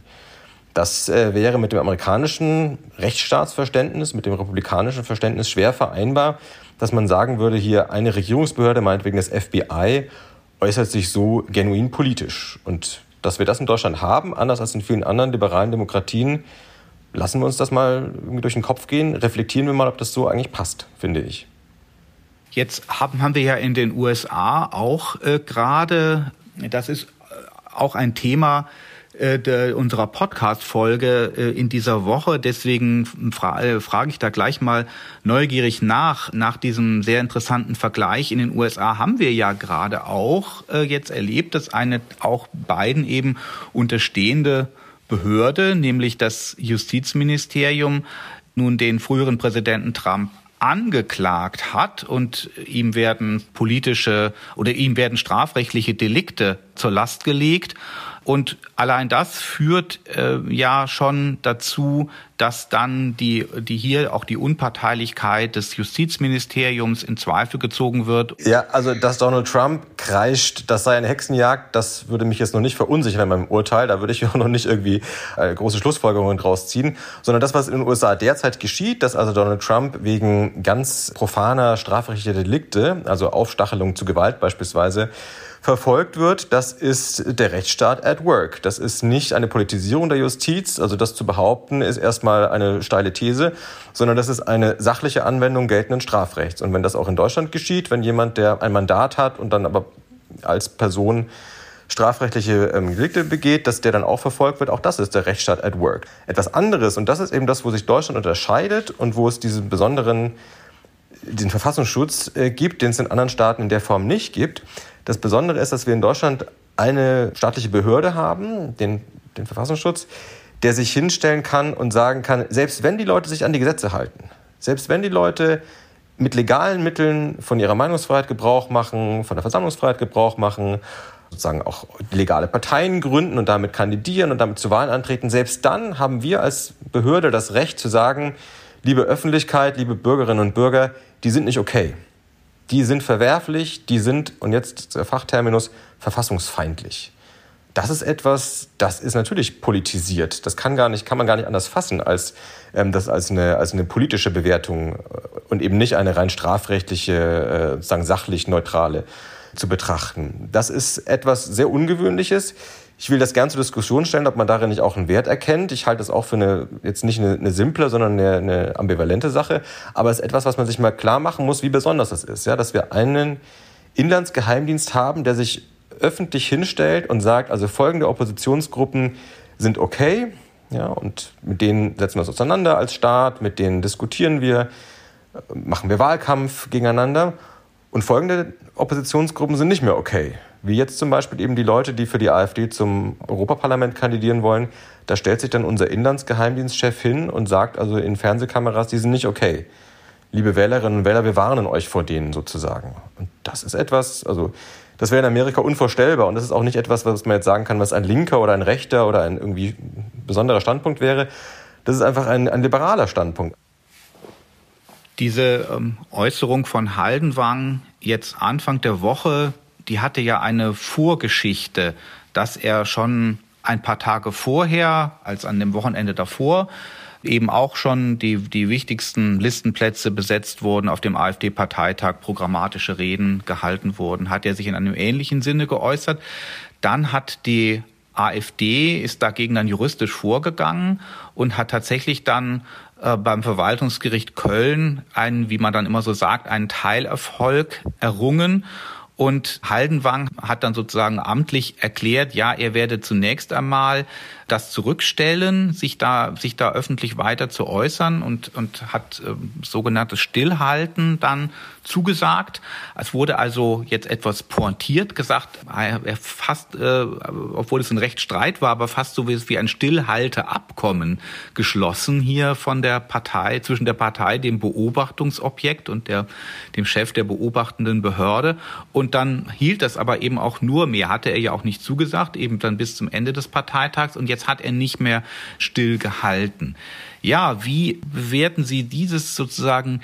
Das äh, wäre mit dem amerikanischen Rechtsstaatsverständnis, mit dem republikanischen Verständnis schwer vereinbar, dass man sagen würde, hier eine Regierungsbehörde, meinetwegen das FBI, äußert sich so genuin politisch. Und dass wir das in Deutschland haben, anders als in vielen anderen liberalen Demokratien, lassen wir uns das mal durch den Kopf gehen, reflektieren wir mal, ob das so eigentlich passt, finde ich. Jetzt haben, haben wir ja in den USA auch äh, gerade, das ist äh, auch ein Thema äh, unserer Podcast-Folge äh, in dieser Woche. Deswegen fra äh, frage ich da gleich mal neugierig nach. Nach diesem sehr interessanten Vergleich in den USA haben wir ja gerade auch äh, jetzt erlebt, dass eine auch beiden eben unterstehende Behörde, nämlich das Justizministerium, nun den früheren Präsidenten Trump angeklagt hat und ihm werden politische oder ihm werden strafrechtliche Delikte zur Last gelegt. Und allein das führt äh, ja schon dazu, dass dann die, die hier auch die Unparteilichkeit des Justizministeriums in Zweifel gezogen wird. Ja, also dass Donald Trump kreischt, das sei eine Hexenjagd, das würde mich jetzt noch nicht verunsichern in meinem Urteil. Da würde ich auch noch nicht irgendwie äh, große Schlussfolgerungen draus ziehen, sondern das, was in den USA derzeit geschieht, dass also Donald Trump wegen ganz profaner strafrechtlicher Delikte, also Aufstachelung zu Gewalt beispielsweise, verfolgt wird, das ist der Rechtsstaat at work. Das ist nicht eine Politisierung der Justiz, also das zu behaupten, ist erstmal eine steile These, sondern das ist eine sachliche Anwendung geltenden Strafrechts. Und wenn das auch in Deutschland geschieht, wenn jemand, der ein Mandat hat und dann aber als Person strafrechtliche ähm, Delikte begeht, dass der dann auch verfolgt wird. Auch das ist der Rechtsstaat at work. Etwas anderes, und das ist eben das, wo sich Deutschland unterscheidet und wo es diesen besonderen den Verfassungsschutz äh, gibt, den es in anderen Staaten in der Form nicht gibt. Das Besondere ist, dass wir in Deutschland eine staatliche Behörde haben, den, den Verfassungsschutz, der sich hinstellen kann und sagen kann, selbst wenn die Leute sich an die Gesetze halten, selbst wenn die Leute mit legalen Mitteln von ihrer Meinungsfreiheit Gebrauch machen, von der Versammlungsfreiheit Gebrauch machen, sozusagen auch legale Parteien gründen und damit kandidieren und damit zu Wahlen antreten, selbst dann haben wir als Behörde das Recht zu sagen, liebe Öffentlichkeit, liebe Bürgerinnen und Bürger, die sind nicht okay. Die sind verwerflich, die sind, und jetzt der Fachterminus, verfassungsfeindlich. Das ist etwas, das ist natürlich politisiert. Das kann, gar nicht, kann man gar nicht anders fassen, als ähm, das als eine, als eine politische Bewertung äh, und eben nicht eine rein strafrechtliche, äh, sozusagen sachlich neutrale zu betrachten. Das ist etwas sehr Ungewöhnliches. Ich will das gern zur Diskussion stellen, ob man darin nicht auch einen Wert erkennt. Ich halte das auch für eine, jetzt nicht eine, eine simple, sondern eine, eine ambivalente Sache. Aber es ist etwas, was man sich mal klar machen muss, wie besonders das ist. Ja, dass wir einen Inlandsgeheimdienst haben, der sich öffentlich hinstellt und sagt, also folgende Oppositionsgruppen sind okay, ja, und mit denen setzen wir uns auseinander als Staat, mit denen diskutieren wir, machen wir Wahlkampf gegeneinander. Und folgende Oppositionsgruppen sind nicht mehr okay. Wie jetzt zum Beispiel eben die Leute, die für die AfD zum Europaparlament kandidieren wollen. Da stellt sich dann unser Inlandsgeheimdienstchef hin und sagt also in Fernsehkameras, die sind nicht okay. Liebe Wählerinnen und Wähler, wir warnen euch vor denen sozusagen. Und das ist etwas, also das wäre in Amerika unvorstellbar und das ist auch nicht etwas, was man jetzt sagen kann, was ein linker oder ein rechter oder ein irgendwie besonderer Standpunkt wäre. Das ist einfach ein, ein liberaler Standpunkt. Diese ähm, Äußerung von Haldenwang jetzt Anfang der Woche, die hatte ja eine Vorgeschichte, dass er schon ein paar Tage vorher, als an dem Wochenende davor, eben auch schon die, die wichtigsten Listenplätze besetzt wurden, auf dem AfD-Parteitag programmatische Reden gehalten wurden, hat er sich in einem ähnlichen Sinne geäußert. Dann hat die AfD ist dagegen dann juristisch vorgegangen und hat tatsächlich dann äh, beim Verwaltungsgericht Köln einen, wie man dann immer so sagt, einen Teilerfolg errungen. Und Haldenwang hat dann sozusagen amtlich erklärt, ja, er werde zunächst einmal das zurückstellen, sich da, sich da öffentlich weiter zu äußern und, und hat äh, sogenanntes Stillhalten dann zugesagt. Es wurde also jetzt etwas pointiert gesagt, er fast, äh, obwohl es ein Rechtsstreit war, aber fast so wie, wie ein Stillhalteabkommen geschlossen hier von der Partei, zwischen der Partei, dem Beobachtungsobjekt und der, dem Chef der beobachtenden Behörde. Und dann hielt das aber eben auch nur, mehr hatte er ja auch nicht zugesagt, eben dann bis zum Ende des Parteitags. Und jetzt hat er nicht mehr stillgehalten. Ja, wie bewerten Sie dieses sozusagen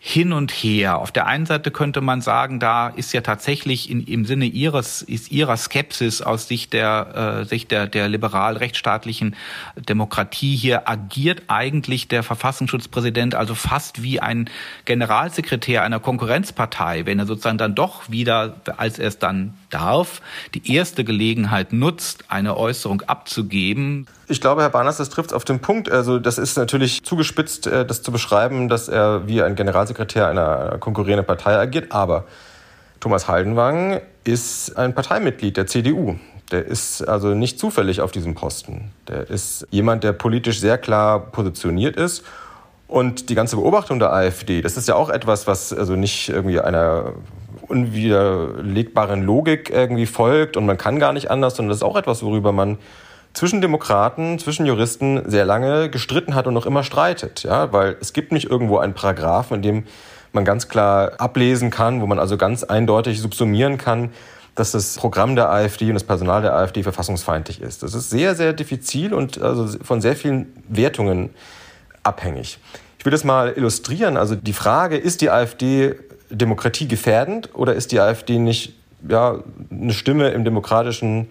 hin und her. Auf der einen Seite könnte man sagen, da ist ja tatsächlich in, im Sinne ihres, ist ihrer Skepsis aus Sicht der, äh, Sicht der, der liberal-rechtsstaatlichen Demokratie hier agiert eigentlich der Verfassungsschutzpräsident also fast wie ein Generalsekretär einer Konkurrenzpartei, wenn er sozusagen dann doch wieder, als er es dann darf, die erste Gelegenheit nutzt, eine Äußerung abzugeben. Ich glaube, Herr Barnas, das trifft auf den Punkt. Also das ist natürlich zugespitzt, äh, das zu beschreiben, dass er wie ein Generalsekretär einer konkurrierenden Partei agiert. Aber Thomas Haldenwang ist ein Parteimitglied der CDU. Der ist also nicht zufällig auf diesem Posten. Der ist jemand, der politisch sehr klar positioniert ist. Und die ganze Beobachtung der AfD, das ist ja auch etwas, was also nicht irgendwie einer unwiderlegbaren Logik irgendwie folgt und man kann gar nicht anders, sondern das ist auch etwas, worüber man zwischen Demokraten, zwischen Juristen sehr lange gestritten hat und noch immer streitet. Ja? Weil es gibt nicht irgendwo einen Paragraphen, in dem man ganz klar ablesen kann, wo man also ganz eindeutig subsumieren kann, dass das Programm der AfD und das Personal der AfD verfassungsfeindlich ist. Das ist sehr, sehr diffizil und also von sehr vielen Wertungen abhängig. Ich will das mal illustrieren. Also die Frage, ist die AfD demokratiegefährdend oder ist die AfD nicht ja, eine Stimme im demokratischen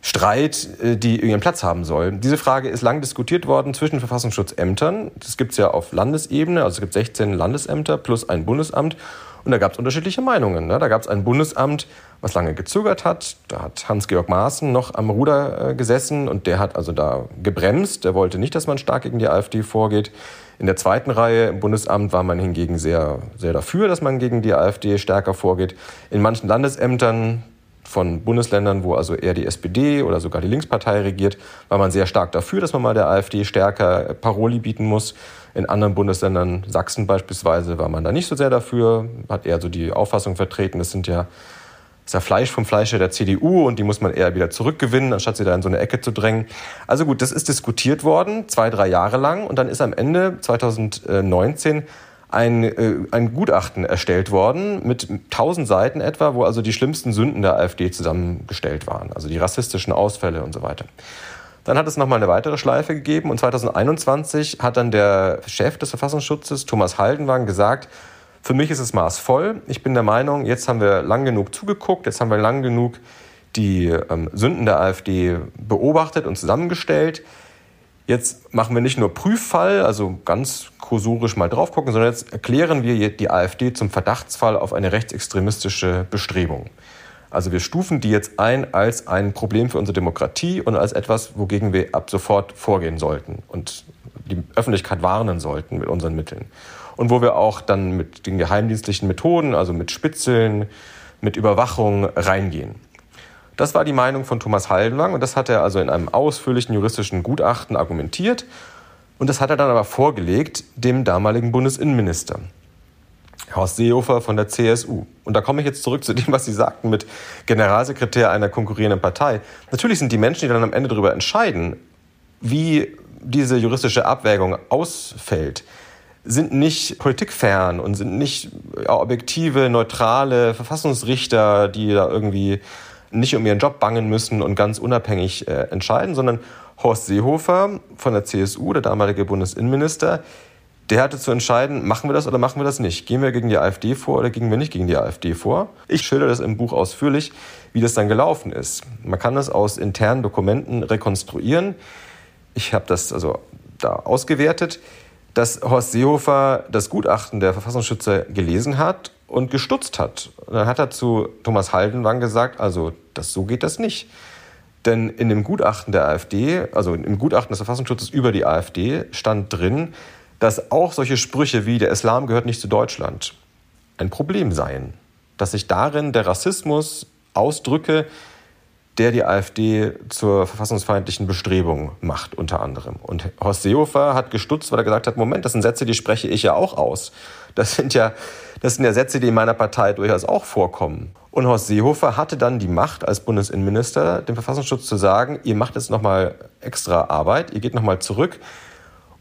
Streit, äh, die ihren Platz haben soll? Diese Frage ist lang diskutiert worden zwischen Verfassungsschutzämtern. Das gibt es ja auf Landesebene, also es gibt 16 Landesämter plus ein Bundesamt. Und da gab es unterschiedliche Meinungen. Ne? Da gab es ein Bundesamt, was lange gezögert hat. Da hat Hans-Georg Maaßen noch am Ruder äh, gesessen und der hat also da gebremst. Der wollte nicht, dass man stark gegen die AfD vorgeht. In der zweiten Reihe im Bundesamt war man hingegen sehr, sehr dafür, dass man gegen die AfD stärker vorgeht. In manchen Landesämtern von Bundesländern, wo also eher die SPD oder sogar die Linkspartei regiert, war man sehr stark dafür, dass man mal der AfD stärker Paroli bieten muss. In anderen Bundesländern, Sachsen beispielsweise, war man da nicht so sehr dafür, hat eher so die Auffassung vertreten, das sind ja ist ja Fleisch vom Fleische der CDU und die muss man eher wieder zurückgewinnen, anstatt sie da in so eine Ecke zu drängen. Also gut, das ist diskutiert worden, zwei, drei Jahre lang und dann ist am Ende 2019 ein, äh, ein Gutachten erstellt worden mit 1000 Seiten etwa, wo also die schlimmsten Sünden der AfD zusammengestellt waren, also die rassistischen Ausfälle und so weiter. Dann hat es nochmal eine weitere Schleife gegeben und 2021 hat dann der Chef des Verfassungsschutzes, Thomas Haldenwang, gesagt, für mich ist es Maß voll. Ich bin der Meinung, jetzt haben wir lang genug zugeguckt, jetzt haben wir lang genug die ähm, Sünden der AfD beobachtet und zusammengestellt. Jetzt machen wir nicht nur Prüffall, also ganz kursorisch mal drauf gucken, sondern jetzt erklären wir die AfD zum Verdachtsfall auf eine rechtsextremistische Bestrebung. Also wir stufen die jetzt ein als ein Problem für unsere Demokratie und als etwas, wogegen wir ab sofort vorgehen sollten und die Öffentlichkeit warnen sollten mit unseren Mitteln. Und wo wir auch dann mit den geheimdienstlichen Methoden, also mit Spitzeln, mit Überwachung reingehen. Das war die Meinung von Thomas Haldenwang und das hat er also in einem ausführlichen juristischen Gutachten argumentiert und das hat er dann aber vorgelegt dem damaligen Bundesinnenminister. Horst Seehofer von der CSU. Und da komme ich jetzt zurück zu dem, was Sie sagten mit Generalsekretär einer konkurrierenden Partei. Natürlich sind die Menschen, die dann am Ende darüber entscheiden, wie diese juristische Abwägung ausfällt, sind nicht politikfern und sind nicht objektive, neutrale Verfassungsrichter, die da irgendwie nicht um ihren Job bangen müssen und ganz unabhängig äh, entscheiden, sondern Horst Seehofer von der CSU, der damalige Bundesinnenminister, der hatte zu entscheiden, machen wir das oder machen wir das nicht? Gehen wir gegen die AfD vor oder gehen wir nicht gegen die AfD vor? Ich schildere das im Buch ausführlich, wie das dann gelaufen ist. Man kann das aus internen Dokumenten rekonstruieren. Ich habe das also da ausgewertet, dass Horst Seehofer das Gutachten der Verfassungsschützer gelesen hat und gestutzt hat. Und dann hat er zu Thomas Haldenwang gesagt, also das, so geht das nicht. Denn in dem Gutachten der AfD, also im Gutachten des Verfassungsschutzes über die AfD, stand drin, dass auch solche Sprüche wie der Islam gehört nicht zu Deutschland ein Problem seien. Dass sich darin der Rassismus ausdrücke, der die AfD zur verfassungsfeindlichen Bestrebung macht, unter anderem. Und Horst Seehofer hat gestutzt, weil er gesagt hat, Moment, das sind Sätze, die spreche ich ja auch aus. Das sind ja, das sind ja Sätze, die in meiner Partei durchaus auch vorkommen. Und Horst Seehofer hatte dann die Macht als Bundesinnenminister, dem Verfassungsschutz zu sagen, ihr macht jetzt nochmal extra Arbeit, ihr geht nochmal zurück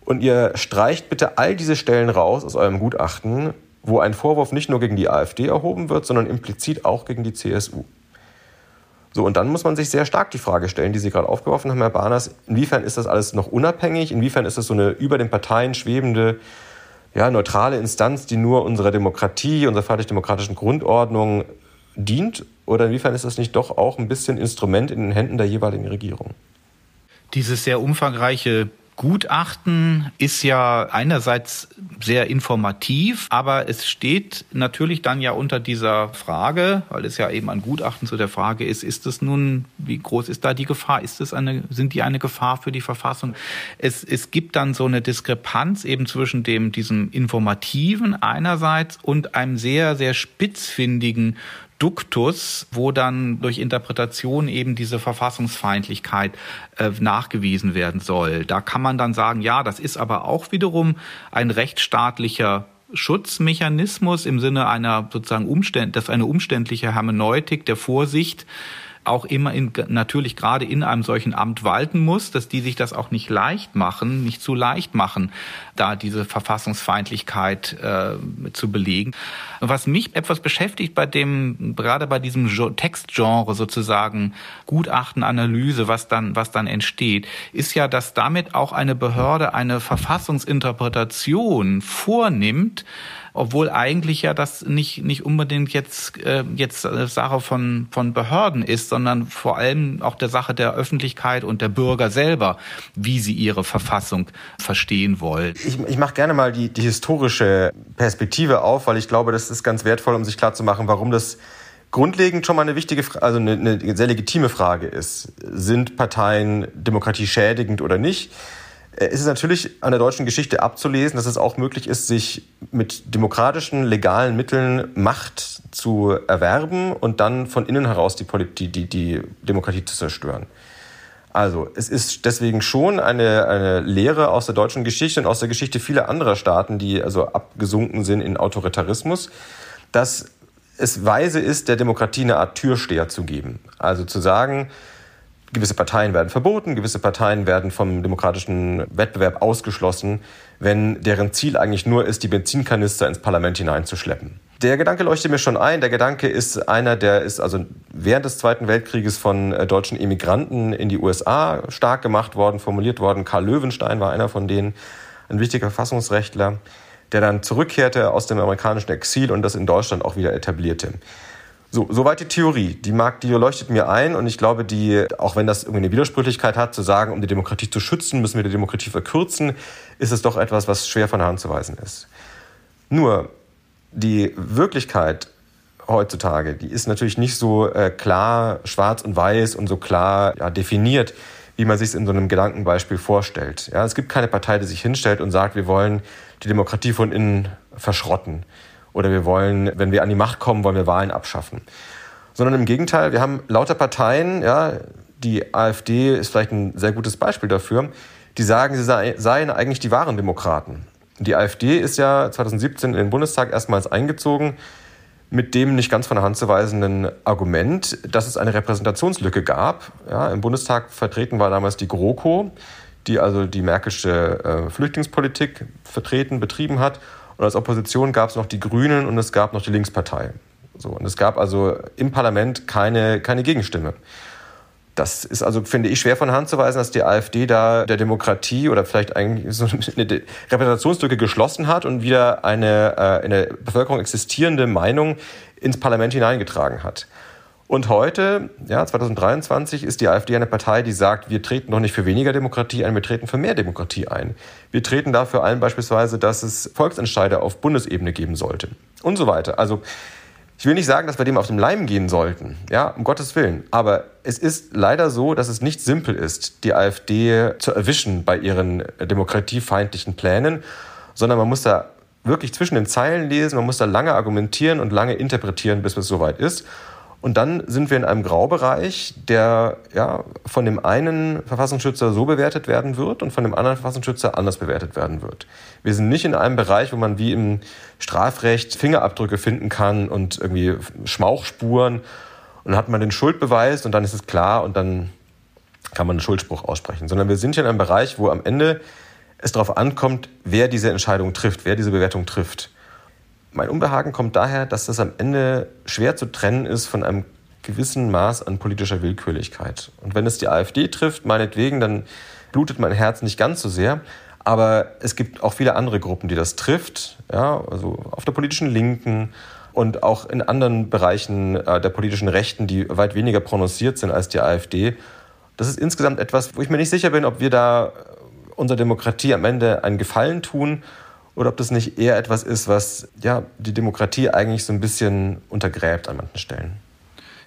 und ihr streicht bitte all diese Stellen raus aus eurem Gutachten, wo ein Vorwurf nicht nur gegen die AfD erhoben wird, sondern implizit auch gegen die CSU. So, und dann muss man sich sehr stark die Frage stellen, die Sie gerade aufgeworfen haben, Herr Barners, inwiefern ist das alles noch unabhängig? Inwiefern ist das so eine über den Parteien schwebende, ja, neutrale Instanz, die nur unserer Demokratie, unserer freiheitlich-demokratischen Grundordnung dient? Oder inwiefern ist das nicht doch auch ein bisschen Instrument in den Händen der jeweiligen Regierung? Dieses sehr umfangreiche Gutachten ist ja einerseits sehr informativ, aber es steht natürlich dann ja unter dieser Frage, weil es ja eben ein Gutachten zu der Frage ist, ist es nun, wie groß ist da die Gefahr? Ist es eine, sind die eine Gefahr für die Verfassung? Es, es gibt dann so eine Diskrepanz eben zwischen dem, diesem informativen einerseits und einem sehr, sehr spitzfindigen Duktus, wo dann durch Interpretation eben diese Verfassungsfeindlichkeit äh, nachgewiesen werden soll. Da kann man dann sagen, ja, das ist aber auch wiederum ein rechtsstaatlicher Schutzmechanismus im Sinne einer sozusagen Umständ, das eine umständliche Hermeneutik der Vorsicht auch immer in, natürlich gerade in einem solchen Amt walten muss, dass die sich das auch nicht leicht machen, nicht zu leicht machen, da diese Verfassungsfeindlichkeit äh, zu belegen. Was mich etwas beschäftigt bei dem, gerade bei diesem Textgenre sozusagen Gutachten, Analyse, was dann, was dann entsteht, ist ja, dass damit auch eine Behörde eine Verfassungsinterpretation vornimmt, obwohl eigentlich ja das nicht, nicht unbedingt jetzt, äh, jetzt Sache von, von Behörden ist, sondern vor allem auch der Sache der Öffentlichkeit und der Bürger selber, wie sie ihre Verfassung verstehen wollen. Ich, ich mache gerne mal die, die historische Perspektive auf, weil ich glaube, das ist ganz wertvoll, um sich klarzumachen, warum das grundlegend schon mal eine wichtige, also eine, eine sehr legitime Frage ist. Sind Parteien demokratieschädigend oder nicht? Äh, ist es natürlich an der deutschen Geschichte abzulesen, dass es auch möglich ist, sich mit demokratischen, legalen Mitteln Macht zu erwerben und dann von innen heraus die, die, die, die Demokratie zu zerstören. Also, es ist deswegen schon eine, eine Lehre aus der deutschen Geschichte und aus der Geschichte vieler anderer Staaten, die also abgesunken sind in Autoritarismus, dass es weise ist, der Demokratie eine Art Türsteher zu geben. Also zu sagen, gewisse Parteien werden verboten, gewisse Parteien werden vom demokratischen Wettbewerb ausgeschlossen, wenn deren Ziel eigentlich nur ist, die Benzinkanister ins Parlament hineinzuschleppen. Der Gedanke leuchtet mir schon ein. Der Gedanke ist einer, der ist also während des Zweiten Weltkrieges von äh, deutschen Emigranten in die USA stark gemacht worden, formuliert worden. Karl Löwenstein war einer von denen, ein wichtiger Verfassungsrechtler, der dann zurückkehrte aus dem amerikanischen Exil und das in Deutschland auch wieder etablierte. So, soweit die Theorie. Die mag, die leuchtet mir ein und ich glaube, die, auch wenn das irgendwie eine Widersprüchlichkeit hat, zu sagen, um die Demokratie zu schützen, müssen wir die Demokratie verkürzen, ist es doch etwas, was schwer von der Hand zu weisen ist. Nur, die Wirklichkeit heutzutage, die ist natürlich nicht so äh, klar schwarz und weiß und so klar ja, definiert, wie man sich es in so einem Gedankenbeispiel vorstellt. Ja, es gibt keine Partei, die sich hinstellt und sagt, wir wollen die Demokratie von innen verschrotten oder wir wollen, wenn wir an die Macht kommen, wollen wir Wahlen abschaffen. Sondern im Gegenteil, wir haben lauter Parteien, ja, die AfD ist vielleicht ein sehr gutes Beispiel dafür, die sagen, sie seien eigentlich die wahren Demokraten. Die AfD ist ja 2017 in den Bundestag erstmals eingezogen mit dem nicht ganz von der Hand zu weisenden Argument, dass es eine Repräsentationslücke gab. Ja, Im Bundestag vertreten war damals die GroKo, die also die märkische äh, Flüchtlingspolitik vertreten, betrieben hat. Und als Opposition gab es noch die Grünen und es gab noch die Linkspartei. So, und es gab also im Parlament keine, keine Gegenstimme. Das ist also, finde ich, schwer von Hand zu weisen, dass die AfD da der Demokratie oder vielleicht eigentlich so eine Repräsentationslücke geschlossen hat und wieder eine äh, in der Bevölkerung existierende Meinung ins Parlament hineingetragen hat. Und heute, ja, 2023, ist die AfD eine Partei, die sagt, wir treten doch nicht für weniger Demokratie ein, wir treten für mehr Demokratie ein. Wir treten dafür ein beispielsweise, dass es Volksentscheide auf Bundesebene geben sollte und so weiter. Also ich will nicht sagen, dass wir dem auf den Leim gehen sollten, ja, um Gottes Willen. Aber es ist leider so, dass es nicht simpel ist, die AfD zu erwischen bei ihren demokratiefeindlichen Plänen, sondern man muss da wirklich zwischen den Zeilen lesen, man muss da lange argumentieren und lange interpretieren, bis es soweit ist. Und dann sind wir in einem Graubereich, der ja, von dem einen Verfassungsschützer so bewertet werden wird und von dem anderen Verfassungsschützer anders bewertet werden wird. Wir sind nicht in einem Bereich, wo man wie im Strafrecht Fingerabdrücke finden kann und irgendwie Schmauchspuren. Und dann hat man den Schuldbeweis und dann ist es klar und dann kann man einen Schuldspruch aussprechen. Sondern wir sind hier in einem Bereich, wo am Ende es darauf ankommt, wer diese Entscheidung trifft, wer diese Bewertung trifft. Mein Unbehagen kommt daher, dass das am Ende schwer zu trennen ist von einem gewissen Maß an politischer Willkürlichkeit. Und wenn es die AfD trifft, meinetwegen, dann blutet mein Herz nicht ganz so sehr. Aber es gibt auch viele andere Gruppen, die das trifft, ja, also auf der politischen Linken und auch in anderen Bereichen äh, der politischen Rechten, die weit weniger prononciert sind als die AfD. Das ist insgesamt etwas, wo ich mir nicht sicher bin, ob wir da unserer Demokratie am Ende einen Gefallen tun oder ob das nicht eher etwas ist, was ja, die Demokratie eigentlich so ein bisschen untergräbt an manchen Stellen.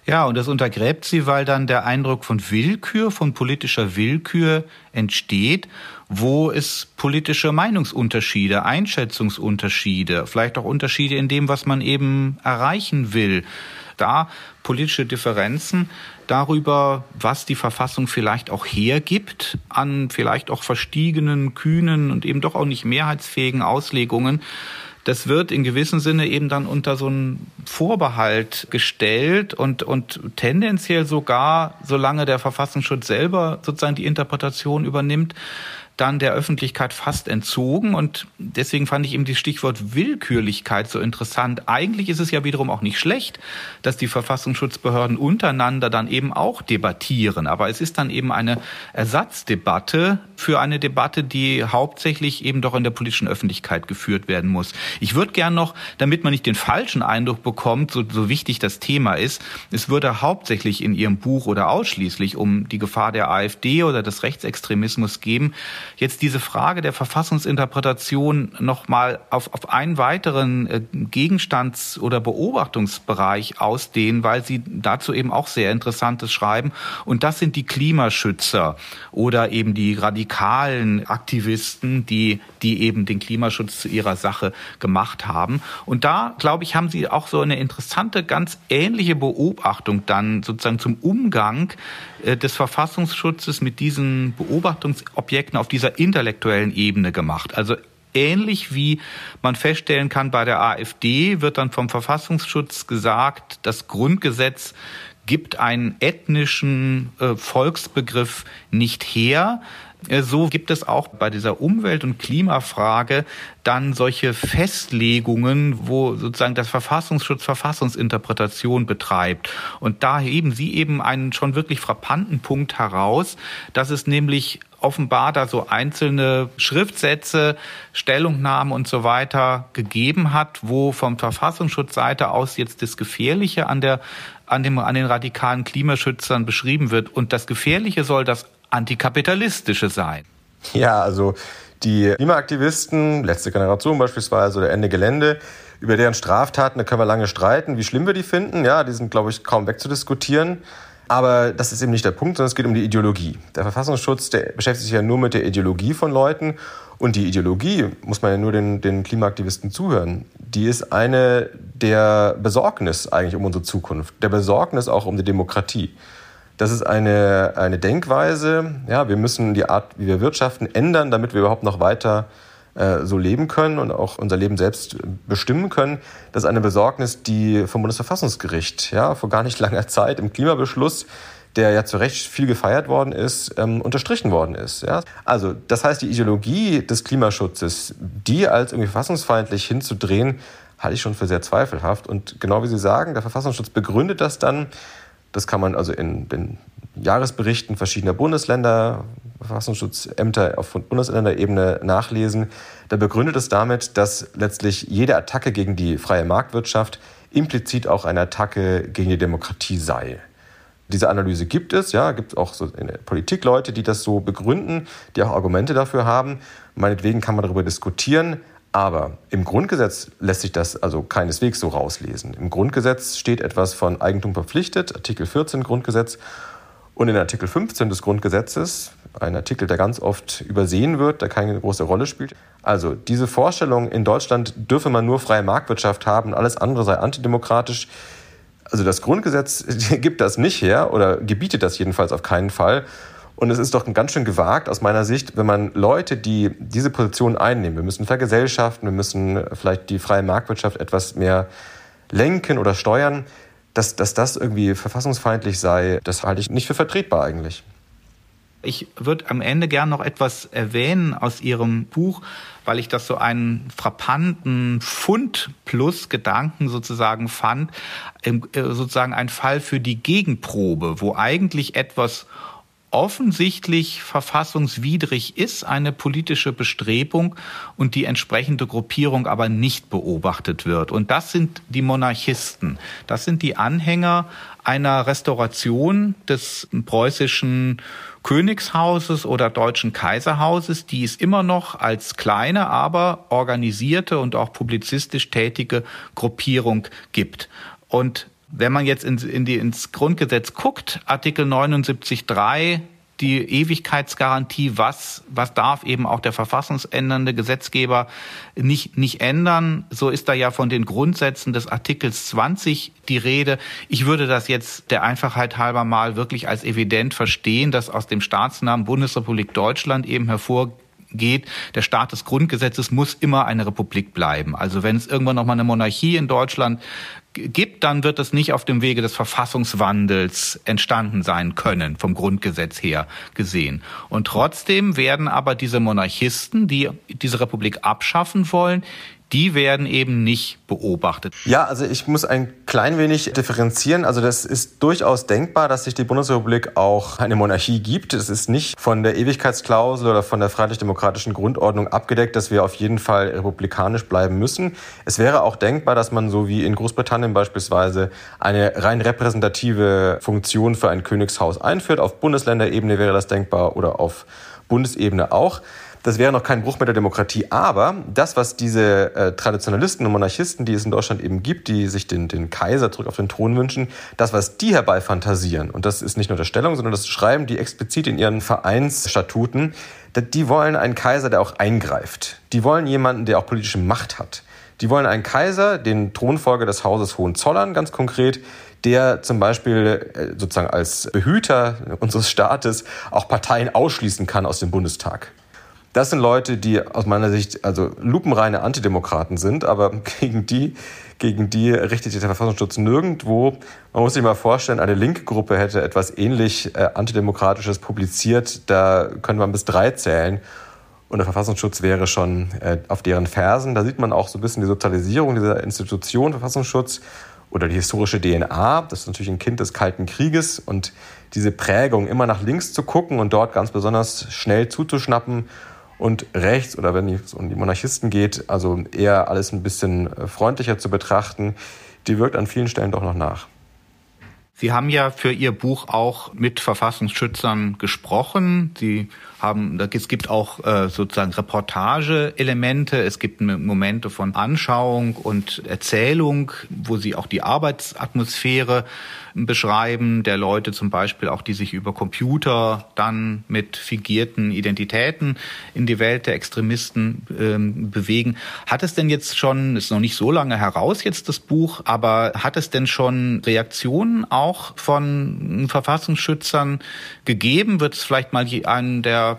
Ja, und das untergräbt sie, weil dann der Eindruck von Willkür, von politischer Willkür entsteht, wo es politische Meinungsunterschiede, Einschätzungsunterschiede, vielleicht auch Unterschiede in dem, was man eben erreichen will, da politische Differenzen darüber, was die Verfassung vielleicht auch hergibt an vielleicht auch verstiegenen, kühnen und eben doch auch nicht mehrheitsfähigen Auslegungen. Das wird in gewissem Sinne eben dann unter so einen Vorbehalt gestellt und, und tendenziell sogar, solange der Verfassungsschutz selber sozusagen die Interpretation übernimmt, dann der Öffentlichkeit fast entzogen. Und deswegen fand ich eben das Stichwort Willkürlichkeit so interessant. Eigentlich ist es ja wiederum auch nicht schlecht, dass die Verfassungsschutzbehörden untereinander dann eben auch debattieren. Aber es ist dann eben eine Ersatzdebatte für eine Debatte, die hauptsächlich eben doch in der politischen Öffentlichkeit geführt werden muss. Ich würde gern noch, damit man nicht den falschen Eindruck bekommt, so, so wichtig das Thema ist, es würde hauptsächlich in Ihrem Buch oder ausschließlich um die Gefahr der AfD oder des Rechtsextremismus geben, jetzt diese Frage der Verfassungsinterpretation nochmal auf, auf einen weiteren äh, Gegenstands- oder Beobachtungsbereich ausdehnen, weil Sie dazu eben auch sehr Interessantes schreiben. Und das sind die Klimaschützer oder eben die radikalen Aktivisten, die, die eben den Klimaschutz zu ihrer Sache gemacht haben. Und da, glaube ich, haben Sie auch so eine interessante, ganz ähnliche Beobachtung dann sozusagen zum Umgang des Verfassungsschutzes mit diesen Beobachtungsobjekten auf dieser intellektuellen Ebene gemacht. Also ähnlich wie man feststellen kann bei der AfD wird dann vom Verfassungsschutz gesagt, das Grundgesetz gibt einen ethnischen äh, Volksbegriff nicht her. Äh, so gibt es auch bei dieser Umwelt- und Klimafrage dann solche Festlegungen, wo sozusagen das Verfassungsschutz Verfassungsinterpretation betreibt. Und da heben Sie eben einen schon wirklich frappanten Punkt heraus, dass es nämlich offenbar da so einzelne Schriftsätze, Stellungnahmen und so weiter gegeben hat, wo vom Verfassungsschutzseite aus jetzt das Gefährliche an der an, dem, an den radikalen Klimaschützern beschrieben wird. Und das Gefährliche soll das antikapitalistische sein. Ja, also die Klimaaktivisten, letzte Generation beispielsweise oder Ende Gelände, über deren Straftaten, da können wir lange streiten, wie schlimm wir die finden. Ja, die sind, glaube ich, kaum wegzudiskutieren. Aber das ist eben nicht der Punkt, sondern es geht um die Ideologie. Der Verfassungsschutz, der beschäftigt sich ja nur mit der Ideologie von Leuten. Und die Ideologie, muss man ja nur den, den Klimaaktivisten zuhören, die ist eine der Besorgnis eigentlich um unsere Zukunft, der Besorgnis auch um die Demokratie. Das ist eine, eine Denkweise, ja, wir müssen die Art, wie wir wirtschaften, ändern, damit wir überhaupt noch weiter äh, so leben können und auch unser Leben selbst bestimmen können. Das ist eine Besorgnis, die vom Bundesverfassungsgericht ja, vor gar nicht langer Zeit im Klimabeschluss der ja zu Recht viel gefeiert worden ist, ähm, unterstrichen worden ist. Ja? Also das heißt, die Ideologie des Klimaschutzes, die als irgendwie verfassungsfeindlich hinzudrehen, halte ich schon für sehr zweifelhaft. Und genau wie Sie sagen, der Verfassungsschutz begründet das dann das kann man also in den Jahresberichten verschiedener Bundesländer, Verfassungsschutzämter auf Bundesländerebene nachlesen. Da begründet es damit, dass letztlich jede Attacke gegen die freie Marktwirtschaft implizit auch eine Attacke gegen die Demokratie sei. Diese Analyse gibt es, ja, gibt auch so in der Politik Leute, die das so begründen, die auch Argumente dafür haben. Meinetwegen kann man darüber diskutieren. Aber im Grundgesetz lässt sich das also keineswegs so rauslesen. Im Grundgesetz steht etwas von Eigentum verpflichtet, Artikel 14 Grundgesetz. Und in Artikel 15 des Grundgesetzes, ein Artikel, der ganz oft übersehen wird, der keine große Rolle spielt. Also diese Vorstellung, in Deutschland dürfe man nur freie Marktwirtschaft haben, alles andere sei antidemokratisch. Also das Grundgesetz gibt das nicht her oder gebietet das jedenfalls auf keinen Fall. Und es ist doch ganz schön gewagt aus meiner Sicht, wenn man Leute, die diese Position einnehmen, wir müssen vergesellschaften, wir müssen vielleicht die freie Marktwirtschaft etwas mehr lenken oder steuern, dass, dass das irgendwie verfassungsfeindlich sei, das halte ich nicht für vertretbar eigentlich. Ich würde am Ende gern noch etwas erwähnen aus Ihrem Buch, weil ich das so einen frappanten Fund plus Gedanken sozusagen fand, äh, sozusagen ein Fall für die Gegenprobe, wo eigentlich etwas offensichtlich verfassungswidrig ist, eine politische Bestrebung und die entsprechende Gruppierung aber nicht beobachtet wird. Und das sind die Monarchisten. Das sind die Anhänger einer Restauration des preußischen Königshauses oder deutschen Kaiserhauses, die es immer noch als kleine, aber organisierte und auch publizistisch tätige Gruppierung gibt. Und wenn man jetzt in, in die, ins Grundgesetz guckt, Artikel 79.3, die Ewigkeitsgarantie, was, was darf eben auch der verfassungsändernde Gesetzgeber nicht, nicht ändern. So ist da ja von den Grundsätzen des Artikels 20 die Rede. Ich würde das jetzt der Einfachheit halber mal wirklich als evident verstehen, dass aus dem Staatsnamen Bundesrepublik Deutschland eben hervorgeht, der Staat des Grundgesetzes muss immer eine Republik bleiben. Also wenn es irgendwann noch mal eine Monarchie in Deutschland gibt, dann wird es nicht auf dem Wege des Verfassungswandels entstanden sein können, vom Grundgesetz her gesehen. Und trotzdem werden aber diese Monarchisten, die diese Republik abschaffen wollen, die werden eben nicht beobachtet. Ja, also ich muss ein klein wenig differenzieren. Also das ist durchaus denkbar, dass sich die Bundesrepublik auch eine Monarchie gibt. Es ist nicht von der Ewigkeitsklausel oder von der freiheitlich-demokratischen Grundordnung abgedeckt, dass wir auf jeden Fall republikanisch bleiben müssen. Es wäre auch denkbar, dass man so wie in Großbritannien beispielsweise eine rein repräsentative Funktion für ein Königshaus einführt. Auf Bundesländerebene wäre das denkbar oder auf Bundesebene auch. Das wäre noch kein Bruch mit der Demokratie. Aber das, was diese äh, Traditionalisten und Monarchisten, die es in Deutschland eben gibt, die sich den, den Kaiser zurück auf den Thron wünschen, das, was die herbeifantasieren, und das ist nicht nur der Stellung, sondern das schreiben die explizit in ihren Vereinsstatuten, die wollen einen Kaiser, der auch eingreift. Die wollen jemanden, der auch politische Macht hat. Die wollen einen Kaiser, den Thronfolger des Hauses Hohenzollern ganz konkret, der zum Beispiel äh, sozusagen als Behüter unseres Staates auch Parteien ausschließen kann aus dem Bundestag. Das sind Leute, die aus meiner Sicht also lupenreine Antidemokraten sind, aber gegen die, gegen die richtet sich der Verfassungsschutz nirgendwo. Man muss sich mal vorstellen, eine linke Gruppe hätte etwas ähnlich äh, Antidemokratisches publiziert. Da könnte man bis drei zählen. Und der Verfassungsschutz wäre schon äh, auf deren Fersen. Da sieht man auch so ein bisschen die Sozialisierung dieser Institution, Verfassungsschutz oder die historische DNA. Das ist natürlich ein Kind des Kalten Krieges und diese Prägung, immer nach links zu gucken und dort ganz besonders schnell zuzuschnappen und rechts oder wenn es um die Monarchisten geht, also eher alles ein bisschen äh, freundlicher zu betrachten, die wirkt an vielen Stellen doch noch nach. Sie haben ja für Ihr Buch auch mit Verfassungsschützern gesprochen. Sie haben, es gibt auch äh, sozusagen Reportage-Elemente, es gibt Momente von Anschauung und Erzählung, wo Sie auch die Arbeitsatmosphäre beschreiben, der Leute zum Beispiel auch, die sich über Computer dann mit fingierten Identitäten in die Welt der Extremisten ähm, bewegen. Hat es denn jetzt schon, ist noch nicht so lange heraus jetzt das Buch, aber hat es denn schon Reaktionen auch von Verfassungsschützern gegeben? Wird es vielleicht mal einen der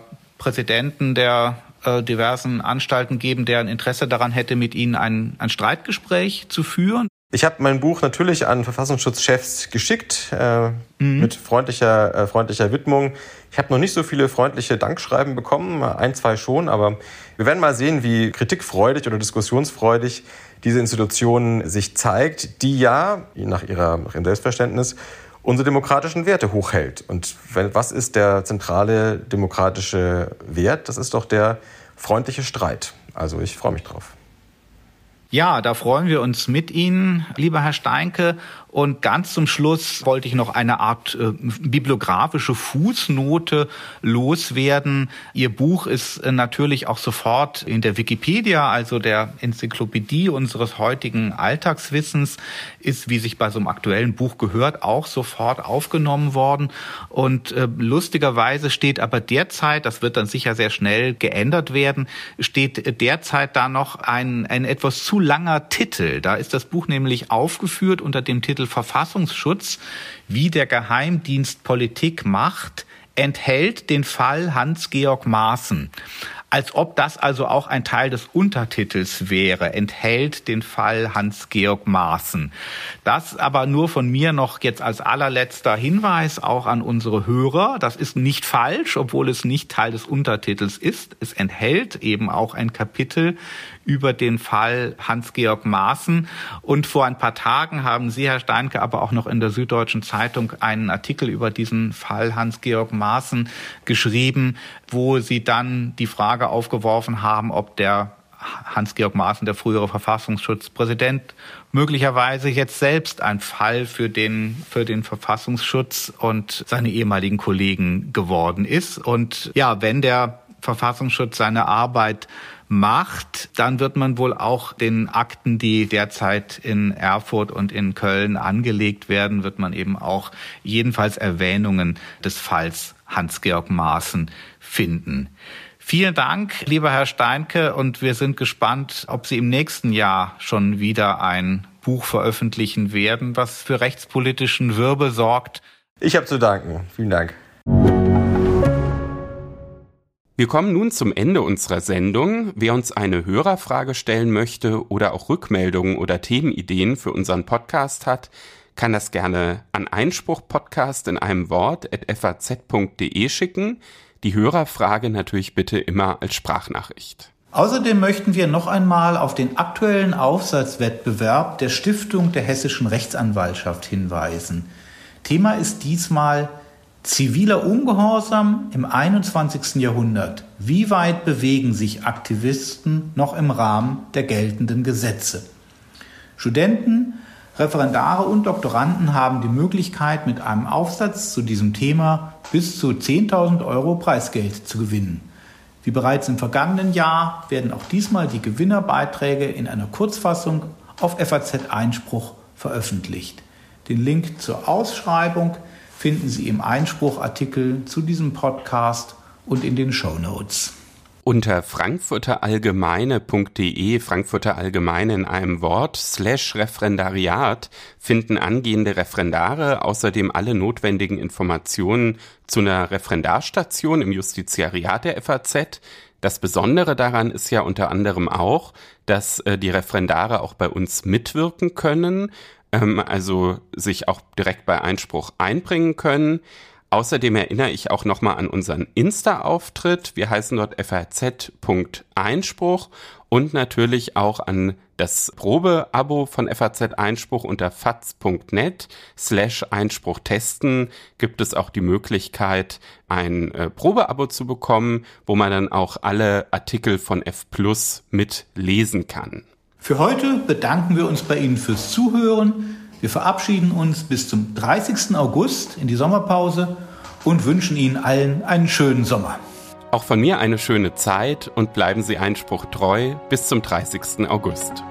Präsidenten der äh, diversen Anstalten geben, der ein Interesse daran hätte, mit Ihnen ein, ein Streitgespräch zu führen? Ich habe mein Buch natürlich an Verfassungsschutzchefs geschickt, äh, mhm. mit freundlicher, äh, freundlicher Widmung. Ich habe noch nicht so viele freundliche Dankschreiben bekommen, ein, zwei schon, aber wir werden mal sehen, wie kritikfreudig oder diskussionsfreudig diese Institution sich zeigt, die ja, nach, ihrer, nach ihrem Selbstverständnis, unsere demokratischen Werte hochhält. Und was ist der zentrale demokratische Wert? Das ist doch der freundliche Streit. Also ich freue mich drauf. Ja, da freuen wir uns mit Ihnen, lieber Herr Steinke. Und ganz zum Schluss wollte ich noch eine Art äh, bibliografische Fußnote loswerden. Ihr Buch ist äh, natürlich auch sofort in der Wikipedia, also der Enzyklopädie unseres heutigen Alltagswissens, ist, wie sich bei so einem aktuellen Buch gehört, auch sofort aufgenommen worden. Und äh, lustigerweise steht aber derzeit, das wird dann sicher sehr schnell geändert werden, steht derzeit da noch ein, ein etwas zu langer Titel. Da ist das Buch nämlich aufgeführt unter dem Titel Kapitel Verfassungsschutz, wie der Geheimdienst Politik macht, enthält den Fall Hans-Georg Maaßen als ob das also auch ein Teil des Untertitels wäre, enthält den Fall Hans-Georg Maaßen. Das aber nur von mir noch jetzt als allerletzter Hinweis auch an unsere Hörer. Das ist nicht falsch, obwohl es nicht Teil des Untertitels ist. Es enthält eben auch ein Kapitel über den Fall Hans-Georg Maaßen. Und vor ein paar Tagen haben Sie, Herr Steinke, aber auch noch in der Süddeutschen Zeitung einen Artikel über diesen Fall Hans-Georg Maaßen geschrieben, wo Sie dann die Frage aufgeworfen haben, ob der Hans-Georg Maaßen, der frühere Verfassungsschutzpräsident, möglicherweise jetzt selbst ein Fall für den, für den Verfassungsschutz und seine ehemaligen Kollegen geworden ist. Und ja, wenn der Verfassungsschutz seine Arbeit macht, dann wird man wohl auch den Akten, die derzeit in Erfurt und in Köln angelegt werden, wird man eben auch jedenfalls Erwähnungen des Falls Hans-Georg Maaßen finden. Vielen Dank, lieber Herr Steinke, und wir sind gespannt, ob Sie im nächsten Jahr schon wieder ein Buch veröffentlichen werden, was für rechtspolitischen Wirbel sorgt. Ich habe zu danken. Vielen Dank. Wir kommen nun zum Ende unserer Sendung. Wer uns eine Hörerfrage stellen möchte oder auch Rückmeldungen oder Themenideen für unseren Podcast hat, kann das gerne an Einspruchpodcast in einem Wort at faz.de schicken. Die Hörerfrage natürlich bitte immer als Sprachnachricht. Außerdem möchten wir noch einmal auf den aktuellen Aufsatzwettbewerb der Stiftung der Hessischen Rechtsanwaltschaft hinweisen. Thema ist diesmal Ziviler Ungehorsam im 21. Jahrhundert. Wie weit bewegen sich Aktivisten noch im Rahmen der geltenden Gesetze? Studenten Referendare und Doktoranden haben die Möglichkeit, mit einem Aufsatz zu diesem Thema bis zu 10.000 Euro Preisgeld zu gewinnen. Wie bereits im vergangenen Jahr werden auch diesmal die Gewinnerbeiträge in einer Kurzfassung auf FAZ Einspruch veröffentlicht. Den Link zur Ausschreibung finden Sie im Einspruchartikel zu diesem Podcast und in den Show Notes. Unter frankfurterallgemeine.de, Frankfurter Allgemeine in einem Wort, slash Referendariat, finden angehende Referendare außerdem alle notwendigen Informationen zu einer Referendarstation im Justiziariat der FAZ. Das Besondere daran ist ja unter anderem auch, dass äh, die Referendare auch bei uns mitwirken können, ähm, also sich auch direkt bei Einspruch einbringen können. Außerdem erinnere ich auch nochmal an unseren Insta-Auftritt. Wir heißen dort faz.einspruch und natürlich auch an das Probe-Abo von FAZ Einspruch unter faz.net slash Einspruch testen gibt es auch die Möglichkeit, ein äh, Probe-Abo zu bekommen, wo man dann auch alle Artikel von F Plus mit lesen kann. Für heute bedanken wir uns bei Ihnen fürs Zuhören. Wir verabschieden uns bis zum 30. August in die Sommerpause und wünschen Ihnen allen einen schönen Sommer. Auch von mir eine schöne Zeit und bleiben Sie Einspruch treu bis zum 30. August.